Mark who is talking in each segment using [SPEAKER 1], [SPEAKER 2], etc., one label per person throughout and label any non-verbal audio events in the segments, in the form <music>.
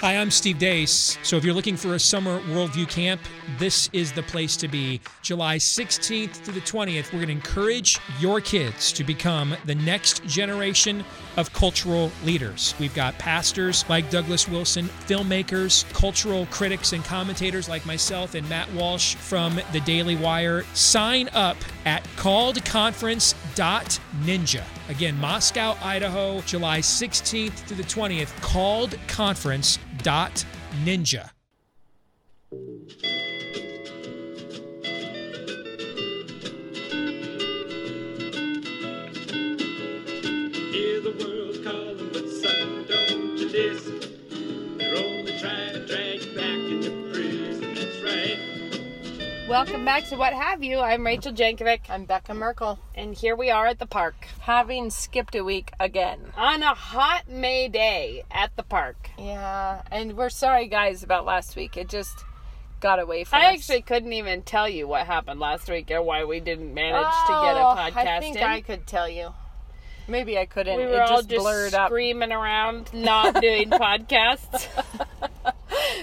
[SPEAKER 1] Hi, I'm Steve Deace. So if you're looking for a summer worldview camp, this is the place to be. July 16th to the 20th, we're going to encourage your kids to become the next generation of cultural leaders. We've got pastors like Douglas Wilson, filmmakers, cultural critics and commentators like myself and Matt Walsh from the Daily Wire. Sign up at calledconference.ninja. Again, Moscow, Idaho, July 16th to the 20th, calledconference.ninja.
[SPEAKER 2] Hear
[SPEAKER 3] Welcome back to What Have You. I'm Rachel Jankovic,
[SPEAKER 4] I'm Becca Merkel,
[SPEAKER 3] and here we are at the park
[SPEAKER 4] having skipped a week again.
[SPEAKER 3] on a hot May day at the park.
[SPEAKER 4] Yeah, and we're sorry, guys, about last week. It just got away from us.
[SPEAKER 3] I
[SPEAKER 4] us.
[SPEAKER 3] actually couldn't even tell you what happened last week or why we didn't manage to get a
[SPEAKER 4] Oh,
[SPEAKER 3] podcast
[SPEAKER 4] I think
[SPEAKER 3] in.
[SPEAKER 4] I could tell you. Maybe I couldn't.
[SPEAKER 3] we were
[SPEAKER 4] it
[SPEAKER 3] all
[SPEAKER 4] just
[SPEAKER 3] just
[SPEAKER 4] blurred up.
[SPEAKER 3] screaming around, not doing <laughs> podcasts. <laughs>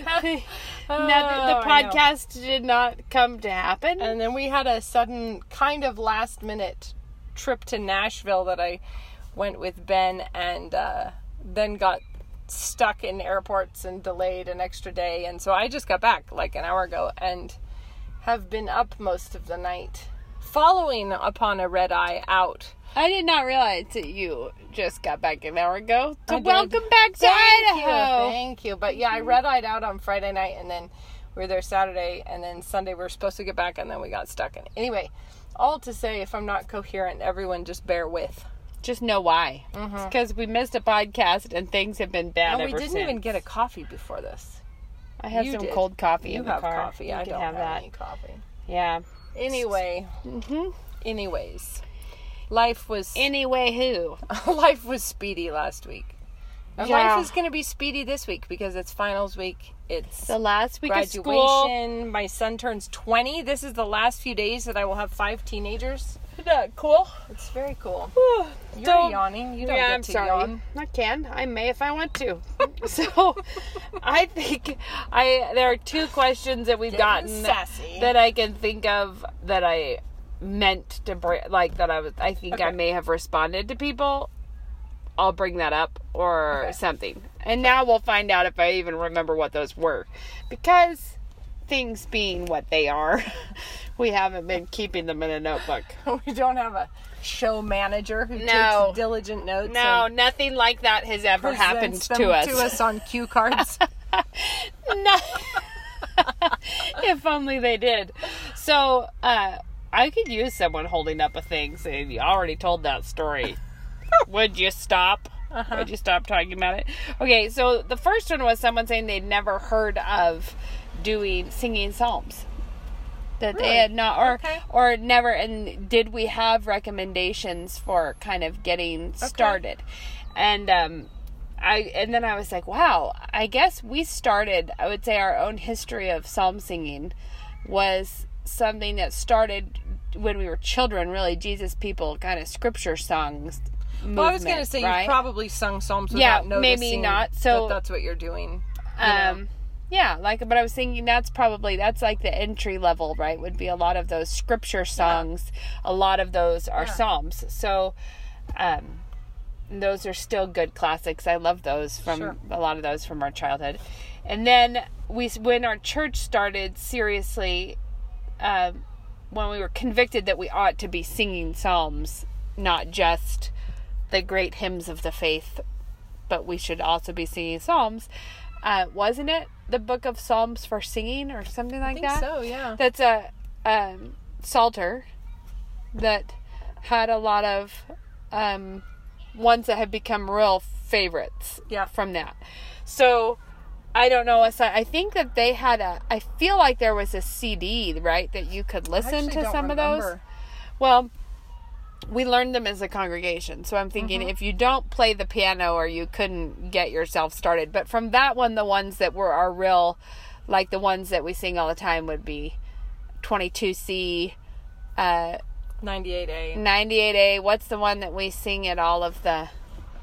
[SPEAKER 3] <laughs>
[SPEAKER 4] Oh,
[SPEAKER 3] the podcast did not come to happen.
[SPEAKER 4] And then we had a sudden, kind of last minute trip to Nashville that I went with Ben and uh, then got stuck in airports and delayed an extra day. And so I just got back like an hour ago and have been up most of the night following upon a red eye out.
[SPEAKER 3] I did not realize that you just got back an hour ago. So welcome back to
[SPEAKER 4] Thank
[SPEAKER 3] Idaho.
[SPEAKER 4] You, thank you. But yeah, I red eyed out on Friday night and then we were there Saturday and then Sunday we were supposed to get back and then we got stuck in Anyway, all to say if I'm not coherent, everyone just bear with.
[SPEAKER 3] Just know why. It's because we missed a podcast and things have been bad
[SPEAKER 4] And we didn't
[SPEAKER 3] since.
[SPEAKER 4] even get a coffee before this.
[SPEAKER 3] I have
[SPEAKER 4] You
[SPEAKER 3] some
[SPEAKER 4] did.
[SPEAKER 3] cold coffee
[SPEAKER 4] You
[SPEAKER 3] in the
[SPEAKER 4] have
[SPEAKER 3] car.
[SPEAKER 4] coffee.
[SPEAKER 3] You
[SPEAKER 4] I
[SPEAKER 3] can
[SPEAKER 4] don't
[SPEAKER 3] have that.
[SPEAKER 4] any coffee.
[SPEAKER 3] Yeah.
[SPEAKER 4] Anyway,
[SPEAKER 3] Mm-hmm.
[SPEAKER 4] anyways, life was
[SPEAKER 3] Anyway, who? <laughs>
[SPEAKER 4] life was speedy last week.
[SPEAKER 3] Yeah.
[SPEAKER 4] Life is going to be speedy this week because it's finals week. It's
[SPEAKER 3] The last week of school.
[SPEAKER 4] graduation. My son turns 20. This is the last few days that I will have five teenagers.
[SPEAKER 3] Isn't that cool?
[SPEAKER 4] It's very cool. <sighs> You're
[SPEAKER 3] So-
[SPEAKER 4] yawning. You don't
[SPEAKER 3] yeah,
[SPEAKER 4] get
[SPEAKER 3] I'm
[SPEAKER 4] to
[SPEAKER 3] sorry.
[SPEAKER 4] yawn.
[SPEAKER 3] I can. I may if I want to. <laughs> so, I think I there are two questions that we've
[SPEAKER 4] Getting
[SPEAKER 3] gotten
[SPEAKER 4] sassy.
[SPEAKER 3] that I can think of that I meant to bring, like that I was. I think I may have responded to people. I'll bring that up or
[SPEAKER 4] Okay.
[SPEAKER 3] something, and now we'll find out if I even remember what those were, because things being what they are, <laughs> we haven't been keeping them in a notebook. <laughs>
[SPEAKER 4] we don't have a show manager who
[SPEAKER 3] No.
[SPEAKER 4] takes diligent notes.
[SPEAKER 3] No, nothing like that has ever happened to us.
[SPEAKER 4] to us on cue cards. <laughs>
[SPEAKER 3] No. if only they did. So, uh, I could use someone holding up a thing saying, You already told that story. <laughs> Would you stop? Would you stop talking about it? Okay, so the first one was someone saying they'd never heard of doing singing psalms. That they had not, or
[SPEAKER 4] Okay.
[SPEAKER 3] or never. And did we have recommendations for kind of getting started? And um, I and then I was like, wow, I guess we started, I would say our own history of psalm singing was something that started when we were children, really Jesus people kind of scripture songs.
[SPEAKER 4] well, I was going to say
[SPEAKER 3] right?
[SPEAKER 4] you've probably sung psalms
[SPEAKER 3] Yeah, maybe not. So-
[SPEAKER 4] that that's what you're doing. you know.
[SPEAKER 3] um yeah like but i was thinking that's probably that's like the entry level right would be a lot of those scripture songs a lot of those are
[SPEAKER 4] Yeah.
[SPEAKER 3] psalms so um those are still good classics i love those from
[SPEAKER 4] Sure.
[SPEAKER 3] a lot of those from our childhood and then we when our church started seriously um when we were convicted that we ought to be singing psalms not just the great hymns of the faith but we should also be singing psalms. Uh, wasn't it the book of Psalms for singing or something like
[SPEAKER 4] I think
[SPEAKER 3] that?
[SPEAKER 4] so, yeah.
[SPEAKER 3] That's a um, psalter that had a lot of um, ones that have become real favorites.
[SPEAKER 4] Yeah.
[SPEAKER 3] from that. So I don't know. I think that they had a. I feel like there was a CD, right, that you could listen to some of those. Well, we learned them as a congregation. So I'm thinking
[SPEAKER 4] Mm-hmm.
[SPEAKER 3] if you don't play the piano or you couldn't get yourself started. But from that one, the ones that were our real, like the ones that we sing all the time would be 22C, uh,
[SPEAKER 4] 98A.
[SPEAKER 3] 98A. What's the one that we sing at all of the,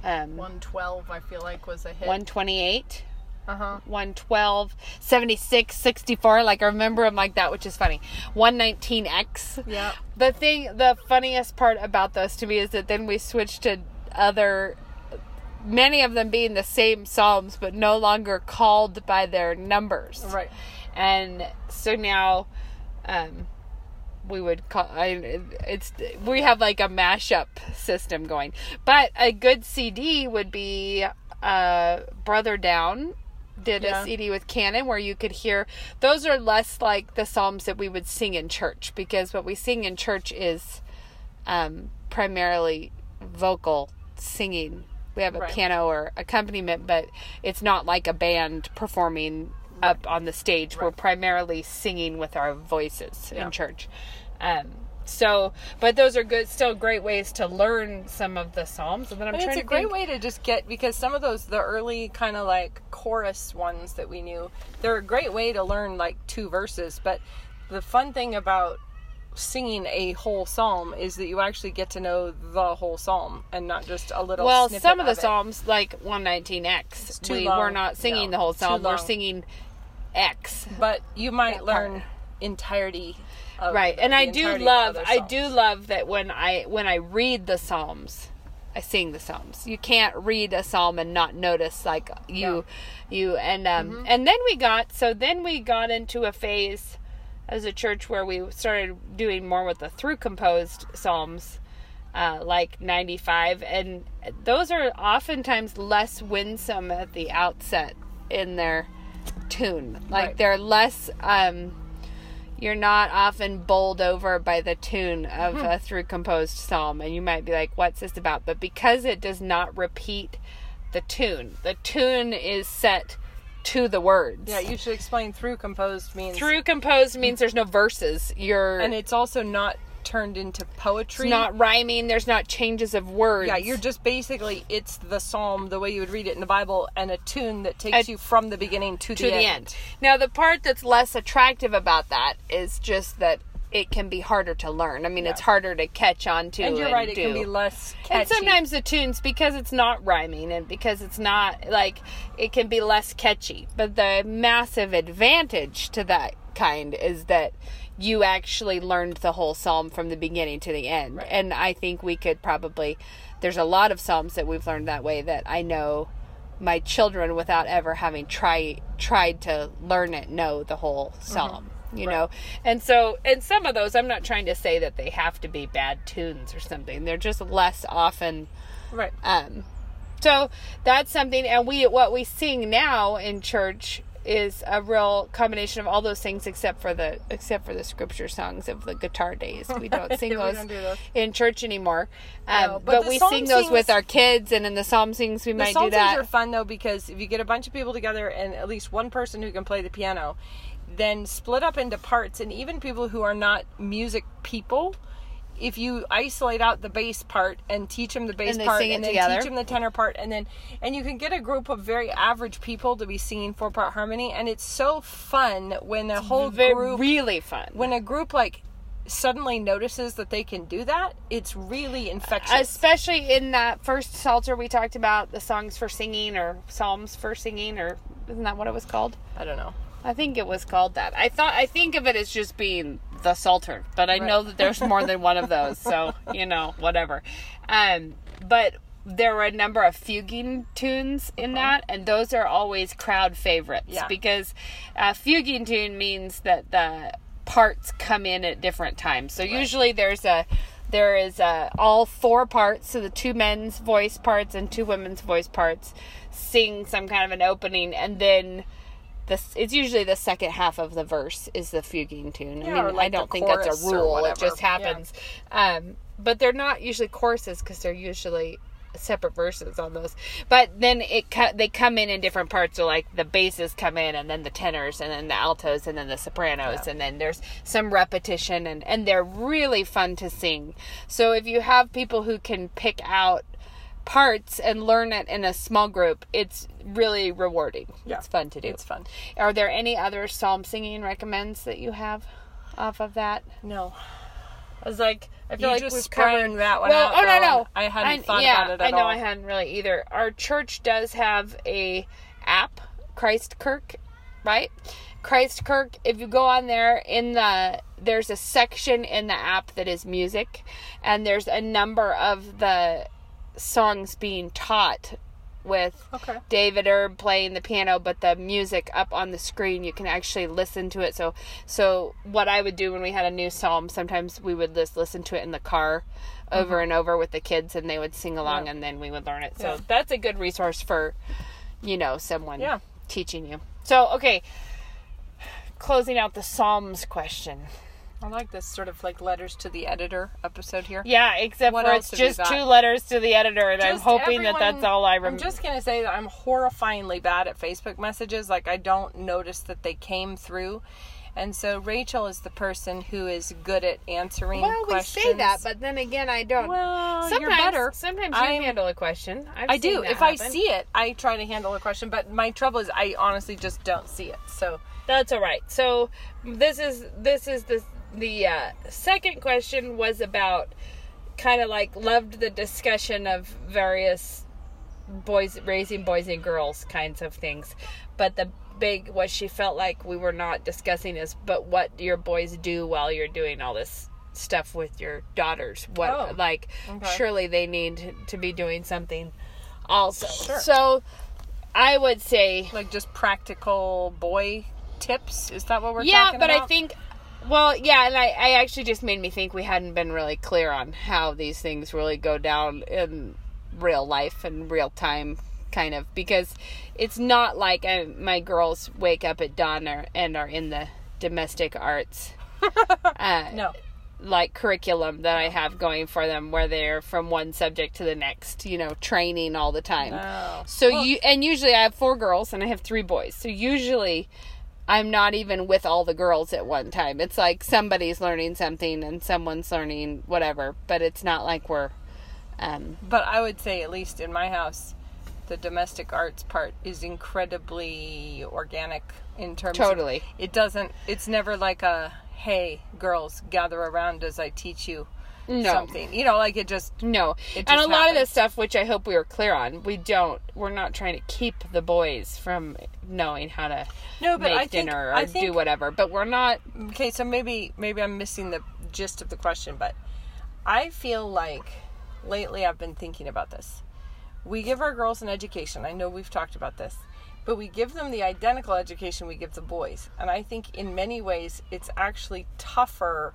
[SPEAKER 3] um,
[SPEAKER 4] 112, I feel like, was a hit.
[SPEAKER 3] 128?
[SPEAKER 4] Uh-huh.
[SPEAKER 3] 112, 76, 64. Like I remember them like that, which is funny. 119X.
[SPEAKER 4] Yeah.
[SPEAKER 3] The thing, the funniest part about those to me is that then we switched to other, many of them being the same Psalms, but no longer called by their numbers.
[SPEAKER 4] Right.
[SPEAKER 3] And so now, um, we would call I, it's we have like a mashup system going but a good cd would be uh brother down did
[SPEAKER 4] Yeah.
[SPEAKER 3] a cd with canon where you could hear those are less like the psalms that we would sing in church because what we sing in church is um primarily vocal singing we have a
[SPEAKER 4] Right.
[SPEAKER 3] piano or accompaniment but it's not like a band performing up on the stage we're primarily singing with our voices
[SPEAKER 4] Yeah.
[SPEAKER 3] in church um so but those are good still great ways to learn some of the psalms. And then i'm
[SPEAKER 4] And
[SPEAKER 3] trying
[SPEAKER 4] it's a
[SPEAKER 3] to
[SPEAKER 4] great
[SPEAKER 3] think-
[SPEAKER 4] way to just get because some of those the early kind of like chorus ones that we knew they're a great way to learn like two verses. But the fun thing about singing a whole psalm is that you actually get to know the whole psalm and not just a little
[SPEAKER 3] well some of the
[SPEAKER 4] it.
[SPEAKER 3] psalms like 119x
[SPEAKER 4] too
[SPEAKER 3] we
[SPEAKER 4] long.
[SPEAKER 3] we're not singing
[SPEAKER 4] No,
[SPEAKER 3] the whole psalm we're singing x.
[SPEAKER 4] But you might learn entirety of
[SPEAKER 3] right and i do love i do love that when i when i read the psalms i sing the psalms you can't read a psalm and not notice like you you and um
[SPEAKER 4] Mm-hmm.
[SPEAKER 3] and then we got so then we got into a phase as a church where we started doing more with the through composed psalms uh, like 95 and those are oftentimes less winsome at the outset in their tune like
[SPEAKER 4] Right.
[SPEAKER 3] they're less um you're not often bowled over by the tune of
[SPEAKER 4] Hmm.
[SPEAKER 3] a through composed psalm and you might be like what's this about? But because it does not repeat the tune the tune is set to the words.
[SPEAKER 4] Yeah you should explain through composed means
[SPEAKER 3] through composed means there's no verses. You're
[SPEAKER 4] and it's also not turned into poetry
[SPEAKER 3] it's not rhyming there's not changes of words
[SPEAKER 4] Yeah, you're just basically it's the psalm the way you would read it in the Bible and a tune that takes
[SPEAKER 3] A-
[SPEAKER 4] you from the beginning to,
[SPEAKER 3] to the end. Now, the part that's less attractive about that is just that it can be harder to learn. I mean, it's harder to catch on to.
[SPEAKER 4] And you're right, it can be less catchy.
[SPEAKER 3] And sometimes the tunes, because it's not rhyming and because it's not like it can be less catchy. But the massive advantage to that kind is that you actually learned the whole psalm from the beginning to the end. And I think we could probably, there's a lot of psalms that we've learned that way that I know my children without ever having try tried to learn it know the whole psalm you know? And so and some of those i'm not trying to say that they have to be bad tunes or something. They're just less often
[SPEAKER 4] right.
[SPEAKER 3] um so that's something and we what we sing now in church is a real combination of all those things except for the except for the scripture songs of the guitar days. We don't <laughs> sing those
[SPEAKER 4] don't do those.
[SPEAKER 3] in church anymore. Um,
[SPEAKER 4] No,
[SPEAKER 3] but,
[SPEAKER 4] but
[SPEAKER 3] we sing those with our kids and in the psalm sings we might
[SPEAKER 4] psalm
[SPEAKER 3] do that.
[SPEAKER 4] are fun though because if you get a bunch of people together and at least one person who can play the piano, then split up into parts and even people who are not music people if you isolate out the bass part and teach them the bass
[SPEAKER 3] And
[SPEAKER 4] part and then
[SPEAKER 3] together.
[SPEAKER 4] teach them the tenor part and then and you can get a group of very average people to be singing four part harmony. And it's so fun when a whole
[SPEAKER 3] Ve-
[SPEAKER 4] group
[SPEAKER 3] really fun.
[SPEAKER 4] when a group like suddenly notices that they can do that it's really infectious.
[SPEAKER 3] Especially in that first psalter we talked about the songs for singing or psalms for singing or isn't that what it was called?
[SPEAKER 4] I don't know.
[SPEAKER 3] I think it was called that. I thought i think of it as just being the psalter but i know that there's more than one of those so you know whatever. Um but there were a number of fuguing tunes in that and those are always crowd favorites
[SPEAKER 4] Yeah.
[SPEAKER 3] because a fuguing tune means that the parts come in at different times. So usually there's a there is uh, all four parts so the two men's voice parts and two women's voice parts sing some kind of an opening and then the, it's usually the second half of the verse is the fuguing tune.
[SPEAKER 4] Yeah,
[SPEAKER 3] I mean,
[SPEAKER 4] like
[SPEAKER 3] I don't think that's a rule. It just
[SPEAKER 4] Yeah.
[SPEAKER 3] happens. Um, but they're not usually choruses because they're usually separate verses on those. But then it they come in in different parts. So like the basses come in, and then the tenors, and then the altos, and then the sopranos, and then there's some repetition, and and they're really fun to sing. So if you have people who can pick out parts and learn it in a small group, it's really rewarding.
[SPEAKER 4] Yeah.
[SPEAKER 3] It's fun to do.
[SPEAKER 4] it's fun
[SPEAKER 3] Are there any other psalm singing recommends that you have off of that?
[SPEAKER 4] no
[SPEAKER 3] I was like, I feel
[SPEAKER 4] You
[SPEAKER 3] like
[SPEAKER 4] just
[SPEAKER 3] we've
[SPEAKER 4] sprang
[SPEAKER 3] covered
[SPEAKER 4] that one
[SPEAKER 3] Well,
[SPEAKER 4] out,
[SPEAKER 3] oh no, no,
[SPEAKER 4] I hadn't
[SPEAKER 3] I-
[SPEAKER 4] thought
[SPEAKER 3] yeah,
[SPEAKER 4] about it at
[SPEAKER 3] I know
[SPEAKER 4] all.
[SPEAKER 3] I hadn't really either. Our church does have a app Christkirk, right? Christkirk. If you go on there in the there's a section in the app that is music, and there's a number of the songs being taught with
[SPEAKER 4] Okay.
[SPEAKER 3] David Erb playing the piano, but the music up on the screen you can actually listen to it. So, so what I would do when we had a new psalm, sometimes we would just listen to it in the car over and over with the kids, and they would sing along,
[SPEAKER 4] Mm-hmm. Yeah.
[SPEAKER 3] and then we would learn it. So
[SPEAKER 4] Yeah.
[SPEAKER 3] that's a good resource for, you know, someone
[SPEAKER 4] Yeah.
[SPEAKER 3] teaching you. So okay, closing out the psalms question.
[SPEAKER 4] I like this sort of like letters to the editor episode here.
[SPEAKER 3] Yeah, except
[SPEAKER 4] What
[SPEAKER 3] for it's just two letters to the editor, and I'm
[SPEAKER 4] Just
[SPEAKER 3] hoping that that's all I remember.
[SPEAKER 4] I'm just gonna say that I'm horrifyingly bad at Facebook messages. Like I don't notice that they came through, and so Rachel is the person who is good at answering
[SPEAKER 3] Well,
[SPEAKER 4] questions.
[SPEAKER 3] we say that, but then again, I don't.
[SPEAKER 4] well,
[SPEAKER 3] sometimes,
[SPEAKER 4] you're better.
[SPEAKER 3] Sometimes you
[SPEAKER 4] I'm-
[SPEAKER 3] handle a question. I've
[SPEAKER 4] I do. If I see it, I try to handle a question. But my trouble is, I honestly just don't see it. So
[SPEAKER 3] that's all right. So this is this is the the uh, second question was about kind of like loved the discussion of various boys raising boys and girls kinds of things, but the big what she felt like we were not discussing is but what your boys do while you're doing all this stuff with your daughters what
[SPEAKER 4] Oh,
[SPEAKER 3] like
[SPEAKER 4] okay.
[SPEAKER 3] surely they need to be doing something also
[SPEAKER 4] Sure.
[SPEAKER 3] so i would say
[SPEAKER 4] like just practical boy tips. Is that what we're talking about?
[SPEAKER 3] yeah but
[SPEAKER 4] about?
[SPEAKER 3] i think well yeah and I, I actually just made me think we hadn't been really clear on how these things really go down in real life and real time kind of because it's not like I, my girls wake up at dawn or, and are in the domestic arts <laughs> uh,
[SPEAKER 4] no.
[SPEAKER 3] like curriculum that I have going for them where they're from one subject to the next, you know, training all the time.
[SPEAKER 4] No.
[SPEAKER 3] So you and usually I have four girls and I have three boys. So usually I'm not even with all the girls at one time. It's like somebody's learning something and someone's learning whatever, but it's not like we're um
[SPEAKER 4] But I would say, at least in my house, the domestic arts part is incredibly organic in terms of-
[SPEAKER 3] Totally.
[SPEAKER 4] it doesn't. It's never like a hey girls gather around as I teach you
[SPEAKER 3] No.
[SPEAKER 4] something. You know, like it just
[SPEAKER 3] no.
[SPEAKER 4] It
[SPEAKER 3] And a
[SPEAKER 4] just
[SPEAKER 3] lot of this stuff which I hope we were clear on, we don't we're not trying to keep the boys from knowing how to
[SPEAKER 4] No, but
[SPEAKER 3] make
[SPEAKER 4] I think-
[SPEAKER 3] dinner or
[SPEAKER 4] I
[SPEAKER 3] do whatever. But we're not
[SPEAKER 4] okay. So maybe maybe I'm missing the gist of the question, but I feel like lately I've been thinking about this. We give our girls an education. I know we've talked about this, but we give them the identical education we give the boys. And I think in many ways it's actually tougher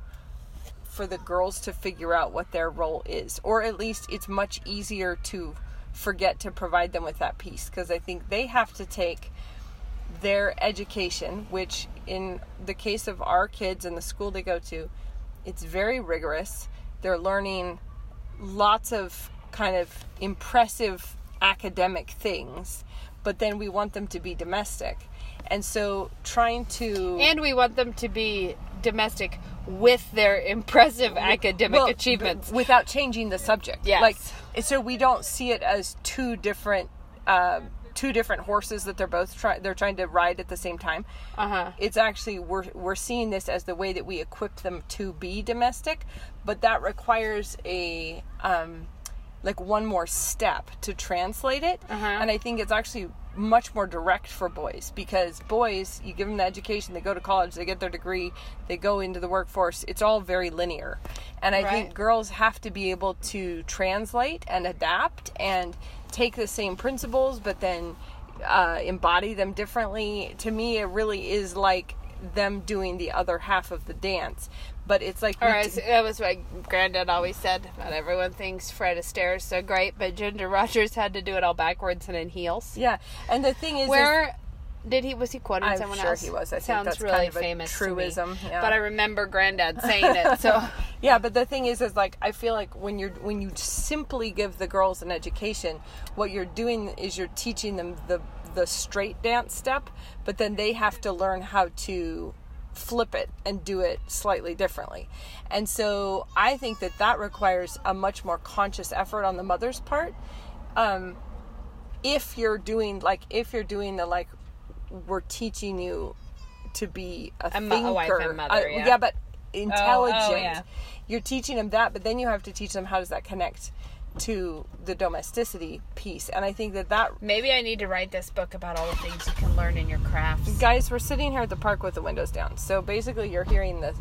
[SPEAKER 4] for the girls to figure out what their role is, or at least it's much easier to forget to provide them with that piece because I think they have to take their education, which in the case of our kids and the school they go to, it's very rigorous. They're learning lots of kind of impressive academic things, but then we want them to be domestic. And so trying to
[SPEAKER 3] and we want them to be domestic with their impressive academic
[SPEAKER 4] well,
[SPEAKER 3] achievements.
[SPEAKER 4] without changing the subject.
[SPEAKER 3] Yes.
[SPEAKER 4] Like so we don't see it as two different um, two different horses that they're both trying they're trying to ride at the same time.
[SPEAKER 3] Uh-huh.
[SPEAKER 4] It's actually we're we're seeing this as the way that we equip them to be domestic, but that requires a um, like one more step to translate it.
[SPEAKER 3] Uh-huh.
[SPEAKER 4] And I think it's actually much more direct for boys because boys, you give them the education, they go to college, they get their degree, they go into the workforce. It's all very linear. And I
[SPEAKER 3] Right.
[SPEAKER 4] think girls have to be able to translate and adapt and take the same principles, but then uh, embody them differently. To me, it really is like them doing the other half of the dance. But it's like
[SPEAKER 3] Or as, that was what Granddad always said. Not everyone thinks Fred Astaire is so great, but Ginger Rogers had to do it all backwards and in heels.
[SPEAKER 4] yeah. And the thing is, is
[SPEAKER 3] Where did he was he quoting
[SPEAKER 4] I'm
[SPEAKER 3] someone
[SPEAKER 4] sure
[SPEAKER 3] else?
[SPEAKER 4] he was. I think
[SPEAKER 3] Sounds
[SPEAKER 4] that's
[SPEAKER 3] really
[SPEAKER 4] kind of
[SPEAKER 3] famous
[SPEAKER 4] truism, yeah.
[SPEAKER 3] But I remember Granddad saying it. So <laughs>
[SPEAKER 4] Yeah, but the thing is, is like I feel like when you're when you simply give the girls an education, what you're doing is you're teaching them the the straight dance step, but then they have to learn how to flip it and do it slightly differently. And so I think that that requires a much more conscious effort on the mother's part. Um, if you're doing like if you're doing the like we're teaching you to be a,
[SPEAKER 3] A
[SPEAKER 4] thinker,
[SPEAKER 3] wife and mother,
[SPEAKER 4] uh,
[SPEAKER 3] yeah.
[SPEAKER 4] but intelligent.
[SPEAKER 3] yeah.
[SPEAKER 4] You're teaching them that, but then you have to teach them how does that connect to the domesticity piece. And I think that that
[SPEAKER 3] Maybe I need to write this book about all the things you can learn in your crafts.
[SPEAKER 4] guys, we're sitting here at the park with the windows down. So basically, you're hearing the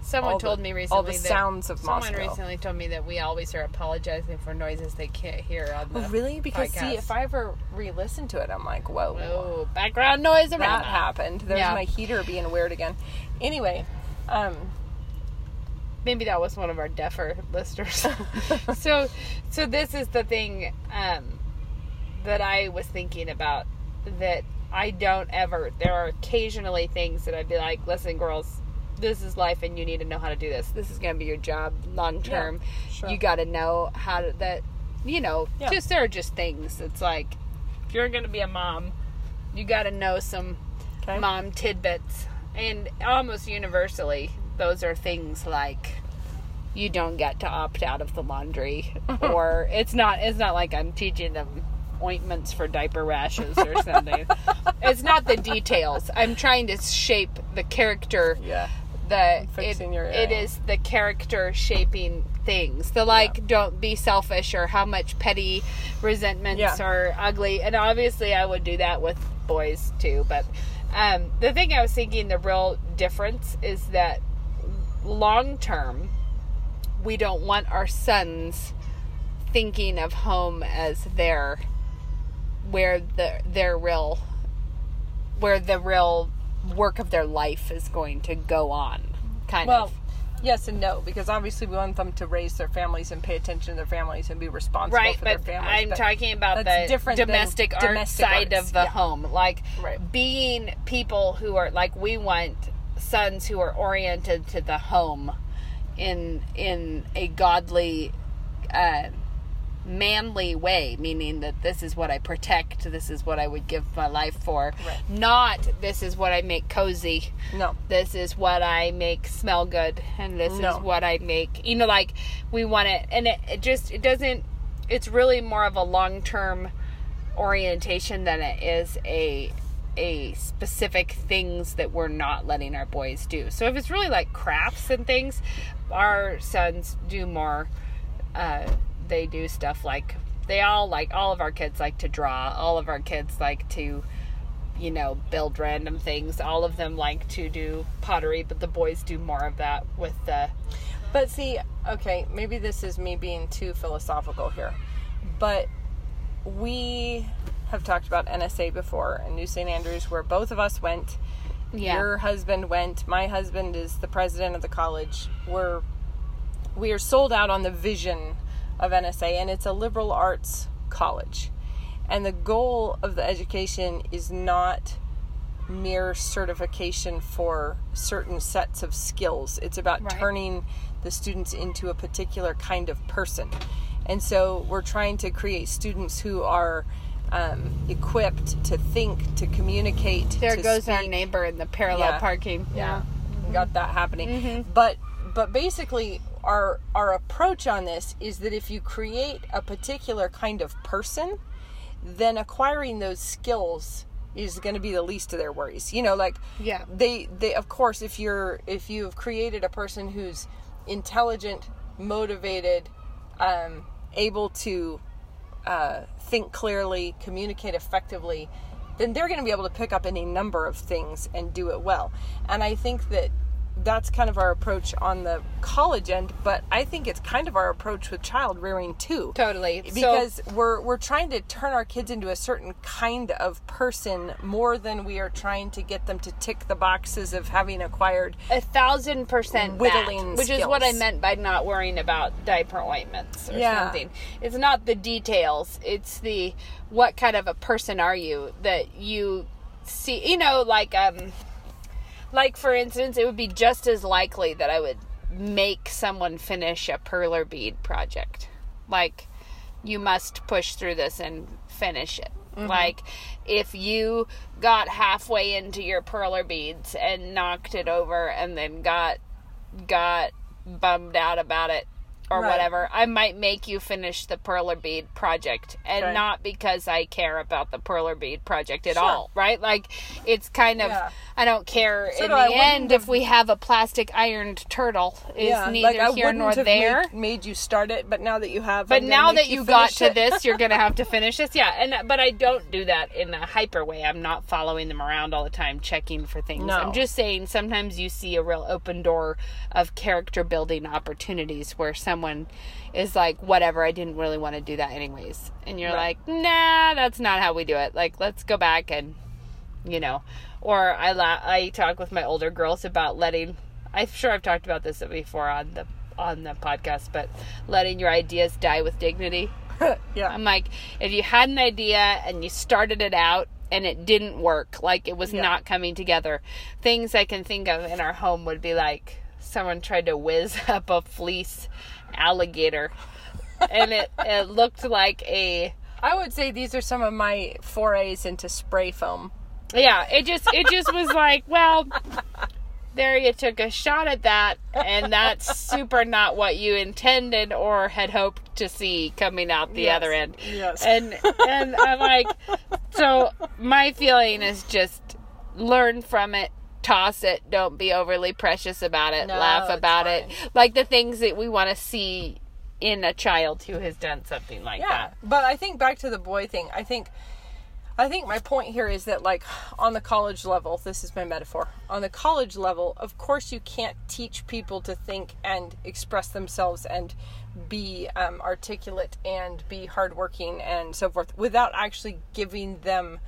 [SPEAKER 3] Someone
[SPEAKER 4] all the-
[SPEAKER 3] told me
[SPEAKER 4] all
[SPEAKER 3] recently
[SPEAKER 4] the
[SPEAKER 3] that
[SPEAKER 4] sounds of Moscow.
[SPEAKER 3] someone
[SPEAKER 4] Moscow.
[SPEAKER 3] recently told me that we always are apologizing for noises they can't hear on the
[SPEAKER 4] Oh, really? Because see, if I ever re-listen to it, I'm like, whoa,
[SPEAKER 3] whoa background noise around
[SPEAKER 4] that happened. There's
[SPEAKER 3] Yeah.
[SPEAKER 4] my heater being weird again. Anyway, um,
[SPEAKER 3] maybe that was one of our deafer listeners. <laughs> so, so this is the thing um, that I was thinking about that I don't ever. There are occasionally things that I'd be like, "Listen, girls, this is life, and you need to know how to do this. This is going to be your job long term.
[SPEAKER 4] sure.
[SPEAKER 3] You got to know how to that. You know,
[SPEAKER 4] Yeah.
[SPEAKER 3] just there are just things. It's like if you're going to be a mom, you got to know some
[SPEAKER 4] Okay.
[SPEAKER 3] mom tidbits and almost universally those are things like you don't get to opt out of the laundry <laughs> or it's not it's not like i'm teaching them ointments for diaper rashes or <laughs> something. It's not the details. I'm trying to shape the character
[SPEAKER 4] yeah,
[SPEAKER 3] the
[SPEAKER 4] fixing
[SPEAKER 3] it,
[SPEAKER 4] your
[SPEAKER 3] it
[SPEAKER 4] area.
[SPEAKER 3] the character shaping things. The like don't be selfish or how much petty resentments
[SPEAKER 4] Yeah.
[SPEAKER 3] are ugly. And obviously i would do that with boys too. But um, the thing i was thinking the real difference is that long term we don't want our sons thinking of home as their where the their real where the real work of their life is going to go on kind
[SPEAKER 4] Well,
[SPEAKER 3] of
[SPEAKER 4] yes and no, because obviously we want them to raise their families and pay attention to their families and be responsible
[SPEAKER 3] right
[SPEAKER 4] for
[SPEAKER 3] but
[SPEAKER 4] their families.
[SPEAKER 3] i'm
[SPEAKER 4] but
[SPEAKER 3] talking about the
[SPEAKER 4] different
[SPEAKER 3] domestic art
[SPEAKER 4] domestic
[SPEAKER 3] side
[SPEAKER 4] arts,
[SPEAKER 3] of the
[SPEAKER 4] yeah.
[SPEAKER 3] home like
[SPEAKER 4] Right.
[SPEAKER 3] being people who are like we want sons who are oriented to the home in in a godly uh manly way meaning that this is what i protect this is what i would give my life for
[SPEAKER 4] Right.
[SPEAKER 3] not this is what i make cozy
[SPEAKER 4] No.
[SPEAKER 3] this is what I make smell good and this
[SPEAKER 4] No.
[SPEAKER 3] is what I make you know like we want it and it, it just it doesn't it's really more of a long term orientation than it is a a specific things that we're not letting our boys do. So if it's really like crafts and things, our sons do more uh they do stuff like they all like all of our kids like to draw. All of our kids like to you know, build random things. All of them like to do pottery, but the boys do more of that with the
[SPEAKER 4] But see, okay, maybe this is me being too philosophical here, but we have talked about NSA before and New St. Andrews, where both of us went.
[SPEAKER 3] Yeah.
[SPEAKER 4] Your husband went. My husband is the president of the college. We're we are sold out on the vision of NSA, and it's a liberal arts college. And the goal of the education is not mere certification for certain sets of skills. It's about
[SPEAKER 3] Right.
[SPEAKER 4] turning the students into a particular kind of person. And so we're trying to create students who are um, equipped to think, to communicate.
[SPEAKER 3] there
[SPEAKER 4] to
[SPEAKER 3] goes our neighbor in the parallel
[SPEAKER 4] Yeah.
[SPEAKER 3] parking.
[SPEAKER 4] Yeah, we got that happening. But but basically, our our approach on this is that if you create a particular kind of person, then acquiring those skills is going to be the least of their worries. You know, like
[SPEAKER 3] Yeah.
[SPEAKER 4] they they of course if you're if you've created a person who's intelligent, motivated, um, able to uh, think clearly, communicate effectively, then they're going to be able to pick up any number of things and do it well. And I think that that's kind of our approach on the college end, but I think it's kind of our approach with child rearing too.
[SPEAKER 3] Totally. So-
[SPEAKER 4] Because we're we're trying to turn our kids into a certain kind of person more than we are trying to get them to tick the boxes of having acquired
[SPEAKER 3] a thousand percent
[SPEAKER 4] Whittling
[SPEAKER 3] that, which is what I meant by not worrying about diaper ointments or
[SPEAKER 4] Yeah.
[SPEAKER 3] something. It's not the details; it's the what kind of a person are you that you see. You know, like um, like for instance, it would be just as likely that I would make someone finish a perler bead project. Like, you must push through this and finish it. Mm-hmm. Like, if you got halfway into your perler beads and knocked it over and then got got bummed out about it or
[SPEAKER 4] Right.
[SPEAKER 3] whatever, I might make you finish the perler bead project, and
[SPEAKER 4] Okay.
[SPEAKER 3] not because I care about the perler bead project at
[SPEAKER 4] Sure.
[SPEAKER 3] all, right? Like it's kind of
[SPEAKER 4] Yeah.
[SPEAKER 3] I don't care
[SPEAKER 4] So
[SPEAKER 3] in the
[SPEAKER 4] I
[SPEAKER 3] end if
[SPEAKER 4] have-
[SPEAKER 3] we have a plastic ironed turtle is neither
[SPEAKER 4] like
[SPEAKER 3] here nor
[SPEAKER 4] have
[SPEAKER 3] there.
[SPEAKER 4] Made, made you start it, but now that you have,
[SPEAKER 3] But now that you, got to
[SPEAKER 4] it.
[SPEAKER 3] this, you're gonna have to <laughs> finish this. Yeah, and but I don't do that in a hyper way. I'm not following them around all the time, checking for things.
[SPEAKER 4] No.
[SPEAKER 3] I'm just saying sometimes you see a real open door of character building opportunities where someone is like, "Whatever, I didn't really want to do that anyways," and you're
[SPEAKER 4] Right.
[SPEAKER 3] like, "Nah, that's not how we do it. Like, let's go back and, you know." Or I la- I talk with my older girls about letting. I'm sure I've talked about this before on the on the podcast, but letting your ideas die with dignity. <laughs>
[SPEAKER 4] yeah,
[SPEAKER 3] I'm like, if you had an idea and you started it out and it didn't work, like it was
[SPEAKER 4] Yeah.
[SPEAKER 3] not coming together, things I can think of in our home would be like someone tried to whiz <laughs> up a fleece alligator, and it it looked like a
[SPEAKER 4] I would say these are some of my forays into spray foam.
[SPEAKER 3] yeah. It just it just was like, well. There you took a shot at that, and that's super not what you intended or had hoped to see coming out the
[SPEAKER 4] Yes.
[SPEAKER 3] other end.
[SPEAKER 4] Yes.
[SPEAKER 3] and and I'm like, so my feeling is just learn from it, toss it, don't be overly precious about it,
[SPEAKER 4] No,
[SPEAKER 3] laugh about it, like the things that we want to see in a child who has done something like
[SPEAKER 4] Yeah,
[SPEAKER 3] that.
[SPEAKER 4] but I think back to the boy thing. I think, I think my point here is that like on the college level, this is my metaphor. On the college level, of course, you can't teach people to think and express themselves and be um, articulate and be hardworking and so forth without actually giving them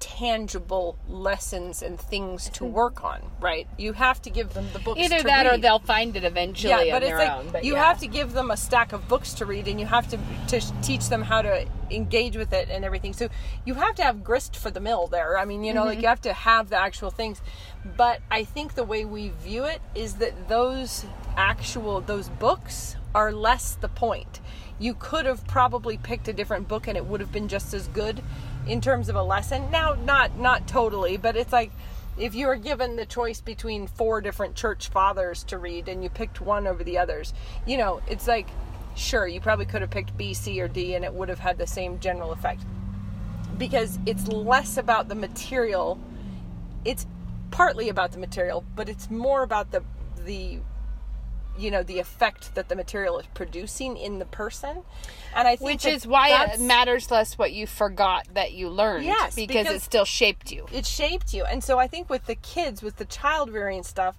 [SPEAKER 4] tangible lessons and things to work on. Right? You have to give them the books.
[SPEAKER 3] Either that or they'll find it eventually
[SPEAKER 4] yeah,
[SPEAKER 3] on
[SPEAKER 4] but it's
[SPEAKER 3] their
[SPEAKER 4] like
[SPEAKER 3] own. But
[SPEAKER 4] you
[SPEAKER 3] yeah.
[SPEAKER 4] have to give them a stack of books to read, and you have to to teach them how to engage with it and everything. So you have to have grist for the mill there. I mean, you know,
[SPEAKER 3] Mm-hmm.
[SPEAKER 4] like you have to have the actual things. But I think the way we view it is that those actual those books are less the point. You could have probably picked a different book, and it would have been just as good in terms of a lesson. Now, not not totally, but it's like if you were given the choice between four different church fathers to read and you picked one over the others, you know, it's like, sure, you probably could have picked B, C, or D and it would have had the same general effect. Because it's less about the material, it's partly about the material, but it's more about the, the, you know, the effect that the material is producing in the person. And I think
[SPEAKER 3] which is why it matters less what you forgot that you learned.
[SPEAKER 4] Yes,
[SPEAKER 3] because,
[SPEAKER 4] because-
[SPEAKER 3] it still shaped you.
[SPEAKER 4] it shaped you. And so I think with the kids, with the child rearing stuff,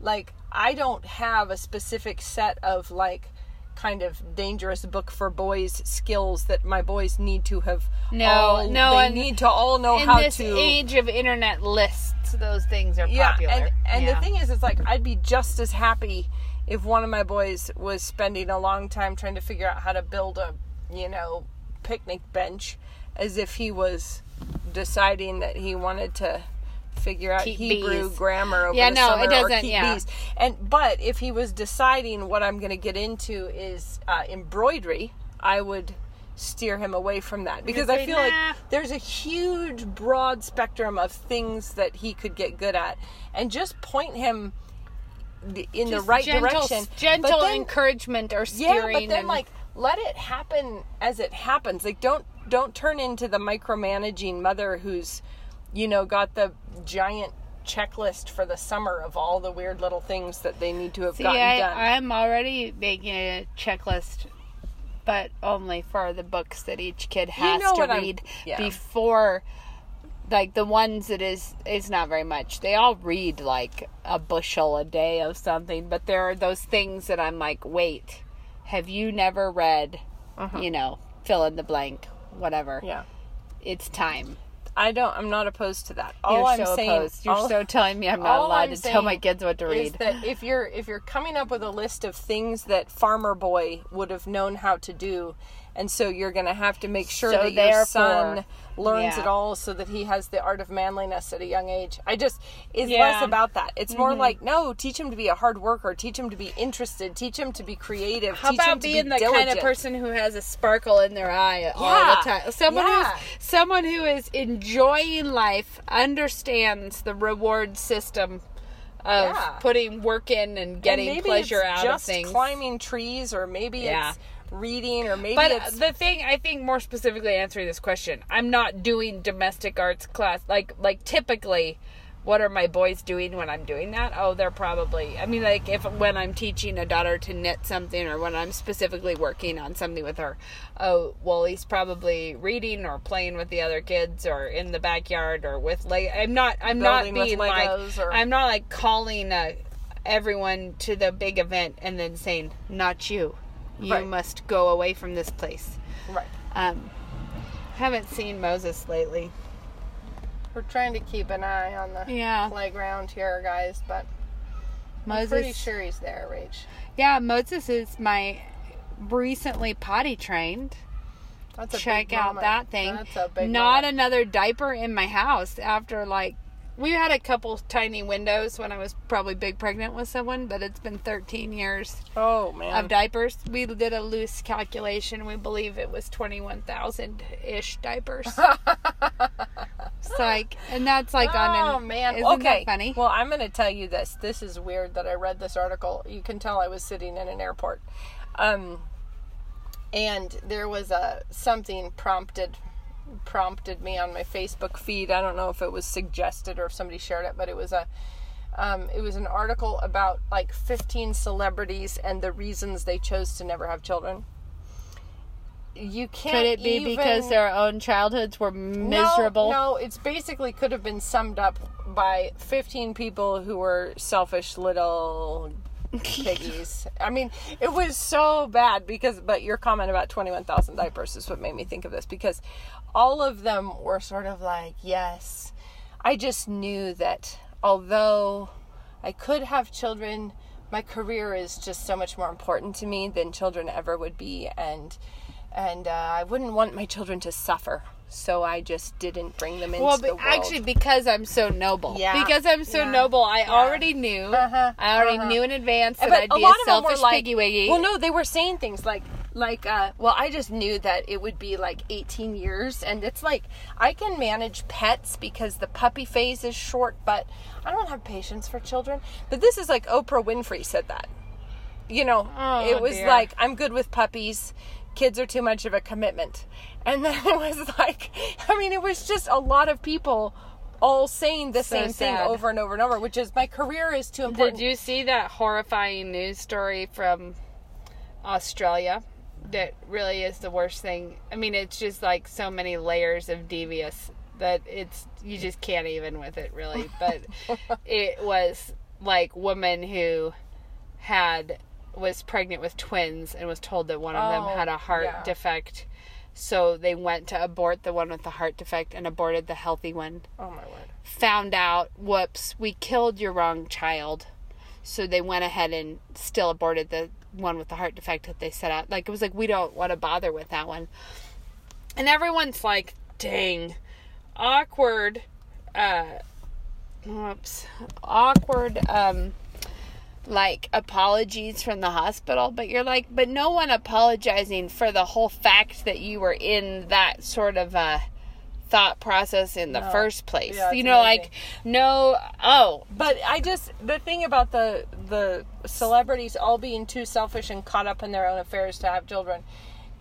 [SPEAKER 4] like I don't have a specific set of like kind of dangerous book for boys skills that my boys need to have
[SPEAKER 3] No,
[SPEAKER 4] all,
[SPEAKER 3] no,
[SPEAKER 4] they
[SPEAKER 3] and
[SPEAKER 4] need to all know
[SPEAKER 3] In
[SPEAKER 4] how
[SPEAKER 3] this
[SPEAKER 4] to
[SPEAKER 3] age of internet lists, those things are
[SPEAKER 4] yeah
[SPEAKER 3] popular.
[SPEAKER 4] and and
[SPEAKER 3] Yeah.
[SPEAKER 4] the thing is it's like i'd be just as happy if one of my boys was spending a long time trying to figure out how to build a you know picnic bench as if he was deciding that he wanted to figure out
[SPEAKER 3] Keep
[SPEAKER 4] hebrew
[SPEAKER 3] bees.
[SPEAKER 4] grammar over
[SPEAKER 3] Yeah,
[SPEAKER 4] the
[SPEAKER 3] no, it
[SPEAKER 4] summer or
[SPEAKER 3] doesn't-
[SPEAKER 4] keep
[SPEAKER 3] yeah.
[SPEAKER 4] bees. and but if he was deciding what i'm going to get into is uh, embroidery i would steer him away from that because i feel
[SPEAKER 3] "Nah."
[SPEAKER 4] like there's a huge broad spectrum of things that he could get good at and just point him in the right
[SPEAKER 3] gentle,
[SPEAKER 4] direction
[SPEAKER 3] gentle
[SPEAKER 4] But then-
[SPEAKER 3] encouragement or steering.
[SPEAKER 4] yeah but then
[SPEAKER 3] and,
[SPEAKER 4] like let it happen as it happens like don't don't turn into the micromanaging mother who's you know got the giant checklist for the summer of all the weird little things that they need to have
[SPEAKER 3] See,
[SPEAKER 4] gotten
[SPEAKER 3] I,
[SPEAKER 4] done
[SPEAKER 3] I'm already making a checklist, but only for the books that each kid has
[SPEAKER 4] know
[SPEAKER 3] to read
[SPEAKER 4] yeah.
[SPEAKER 3] before. Like the ones that is is not very much. They all read like a bushel a day of something, but there are those things that I'm like, wait, have you never read? You know, fill in the blank, whatever.
[SPEAKER 4] Uh-huh. yeah
[SPEAKER 3] It's time.
[SPEAKER 4] i don't i'm not opposed to that all
[SPEAKER 3] You're
[SPEAKER 4] i'm
[SPEAKER 3] so
[SPEAKER 4] saying
[SPEAKER 3] opposed. You're
[SPEAKER 4] all-
[SPEAKER 3] so <laughs> telling me I'm not allowed
[SPEAKER 4] I'm
[SPEAKER 3] to tell my kids what to
[SPEAKER 4] is
[SPEAKER 3] read.
[SPEAKER 4] that if you're if you're coming up with a list of things that farmer boy would have known how to do and so you're going to have to make sure
[SPEAKER 3] So
[SPEAKER 4] that your son learns
[SPEAKER 3] yeah.
[SPEAKER 4] it all so that he has the art of manliness at a young age i just it's
[SPEAKER 3] Yeah. Mm-hmm.
[SPEAKER 4] less about that it's more like no teach him to be a hard worker teach him to be interested teach him to be creative
[SPEAKER 3] How
[SPEAKER 4] teach him
[SPEAKER 3] about
[SPEAKER 4] to
[SPEAKER 3] being
[SPEAKER 4] be
[SPEAKER 3] the kind of person who has a sparkle in their eye all
[SPEAKER 4] Yeah.
[SPEAKER 3] the time? Someone who's someone who is enjoying life, understands the reward system of putting work in and
[SPEAKER 4] And
[SPEAKER 3] getting
[SPEAKER 4] maybe
[SPEAKER 3] pleasure out
[SPEAKER 4] just
[SPEAKER 3] of things.
[SPEAKER 4] climbing trees, or maybe
[SPEAKER 3] Yeah.
[SPEAKER 4] it's reading, or maybe
[SPEAKER 3] But
[SPEAKER 4] it's
[SPEAKER 3] the thing, I think, more specifically answering this question, I'm not doing domestic arts class like like typically. What are my boys doing when I'm doing that? Oh, they're probably. I mean, like if when I'm teaching a daughter to knit something, or when I'm specifically working on something with her. Oh, well, he's probably reading or playing with the other kids, or in the backyard, or with like. I'm not. I'm
[SPEAKER 4] Building
[SPEAKER 3] not being like.
[SPEAKER 4] or-
[SPEAKER 3] I'm not like calling uh, everyone to the big event and then saying, "Not you. You
[SPEAKER 4] Right.
[SPEAKER 3] must go away from this place."
[SPEAKER 4] right.
[SPEAKER 3] Um, haven't seen Moses lately.
[SPEAKER 4] We're trying to keep an eye on the
[SPEAKER 3] Yeah.
[SPEAKER 4] playground here, guys, but I'm
[SPEAKER 3] Moses.
[SPEAKER 4] pretty sure he's there, Rach.
[SPEAKER 3] Yeah, Moses is my recently potty trained.
[SPEAKER 4] That's a
[SPEAKER 3] Check out
[SPEAKER 4] moment.
[SPEAKER 3] that thing.
[SPEAKER 4] That's a big
[SPEAKER 3] Not
[SPEAKER 4] moment.
[SPEAKER 3] another diaper in my house after like we had a couple tiny windows when I was probably big pregnant with someone, but it's been 13 years
[SPEAKER 4] Oh man.
[SPEAKER 3] of diapers. We did a loose calculation. We believe it was 21,000 ish diapers. it's like, and that's like on an.
[SPEAKER 4] Oh man.
[SPEAKER 3] Isn't
[SPEAKER 4] okay.
[SPEAKER 3] that funny?
[SPEAKER 4] Well, I'm going to tell you this. This is weird that I read this article. You can tell I was sitting in an airport. Um and there was a something prompted prompted me on my Facebook feed. I don't know if it was suggested or if somebody shared it, but it was a um, it was an article about like 15 celebrities and the reasons they chose to never have children. You can't.
[SPEAKER 3] Could it be because their own childhoods were miserable?
[SPEAKER 4] no, no, it's basically could have been summed up by 15 people who were selfish little <laughs> piggies. I mean, it was so bad because, but your comment about 21,000 diapers is what made me think of this because all of them were sort of like, yes, I just knew that although I could have children, my career is just so much more important to me than children ever would be. And, and uh, I wouldn't want my children to suffer. So I just didn't bring them into
[SPEAKER 3] Well,
[SPEAKER 4] the world.
[SPEAKER 3] actually, because I'm so noble.
[SPEAKER 4] Yeah.
[SPEAKER 3] Because I'm so
[SPEAKER 4] Yeah.
[SPEAKER 3] noble, I already knew.
[SPEAKER 4] Uh-huh.
[SPEAKER 3] I already
[SPEAKER 4] Uh-huh.
[SPEAKER 3] knew in advance that
[SPEAKER 4] but
[SPEAKER 3] I'd be a selfish
[SPEAKER 4] like,
[SPEAKER 3] piggy wiggy.
[SPEAKER 4] well, no, they were saying things like, like, uh, well, I just knew that it would be like 18 years, and it's like I can manage pets because the puppy phase is short, but I don't have patience for children. But this is like Oprah Winfrey said that. You know,
[SPEAKER 3] Oh,
[SPEAKER 4] it was
[SPEAKER 3] dear.
[SPEAKER 4] like I'm good with puppies. Kids are too much of a commitment, and then <laughs> it was like, I mean, it was just a lot of people. All saying the
[SPEAKER 3] So
[SPEAKER 4] same thing over and over and over, which is my career is too important.
[SPEAKER 3] Did you see that horrifying news story from Australia? That really is the worst thing. I mean, it's just like so many layers of devious that it's you just can't even with it really. But <laughs> it was like woman who had was pregnant with twins and was told that one of them
[SPEAKER 4] Oh,
[SPEAKER 3] had a oh, heart
[SPEAKER 4] yeah.
[SPEAKER 3] defect. So they went to abort the one with the heart defect and aborted the healthy one
[SPEAKER 4] Oh my word.
[SPEAKER 3] found out, whoops, we killed your wrong child. So they went ahead and still aborted the one with the heart defect that they set out. Like it was like we don't want to bother with that one. And everyone's like, dang, awkward uh whoops. Awkward um like apologies from the hospital, but you're like, but no one apologizing for the whole fact that you were in that sort of uh thought process in the
[SPEAKER 4] No.
[SPEAKER 3] first place.
[SPEAKER 4] Yeah,
[SPEAKER 3] you know,
[SPEAKER 4] amazing.
[SPEAKER 3] like no oh
[SPEAKER 4] But I just the thing about the the celebrities all being too selfish and caught up in their own affairs to have children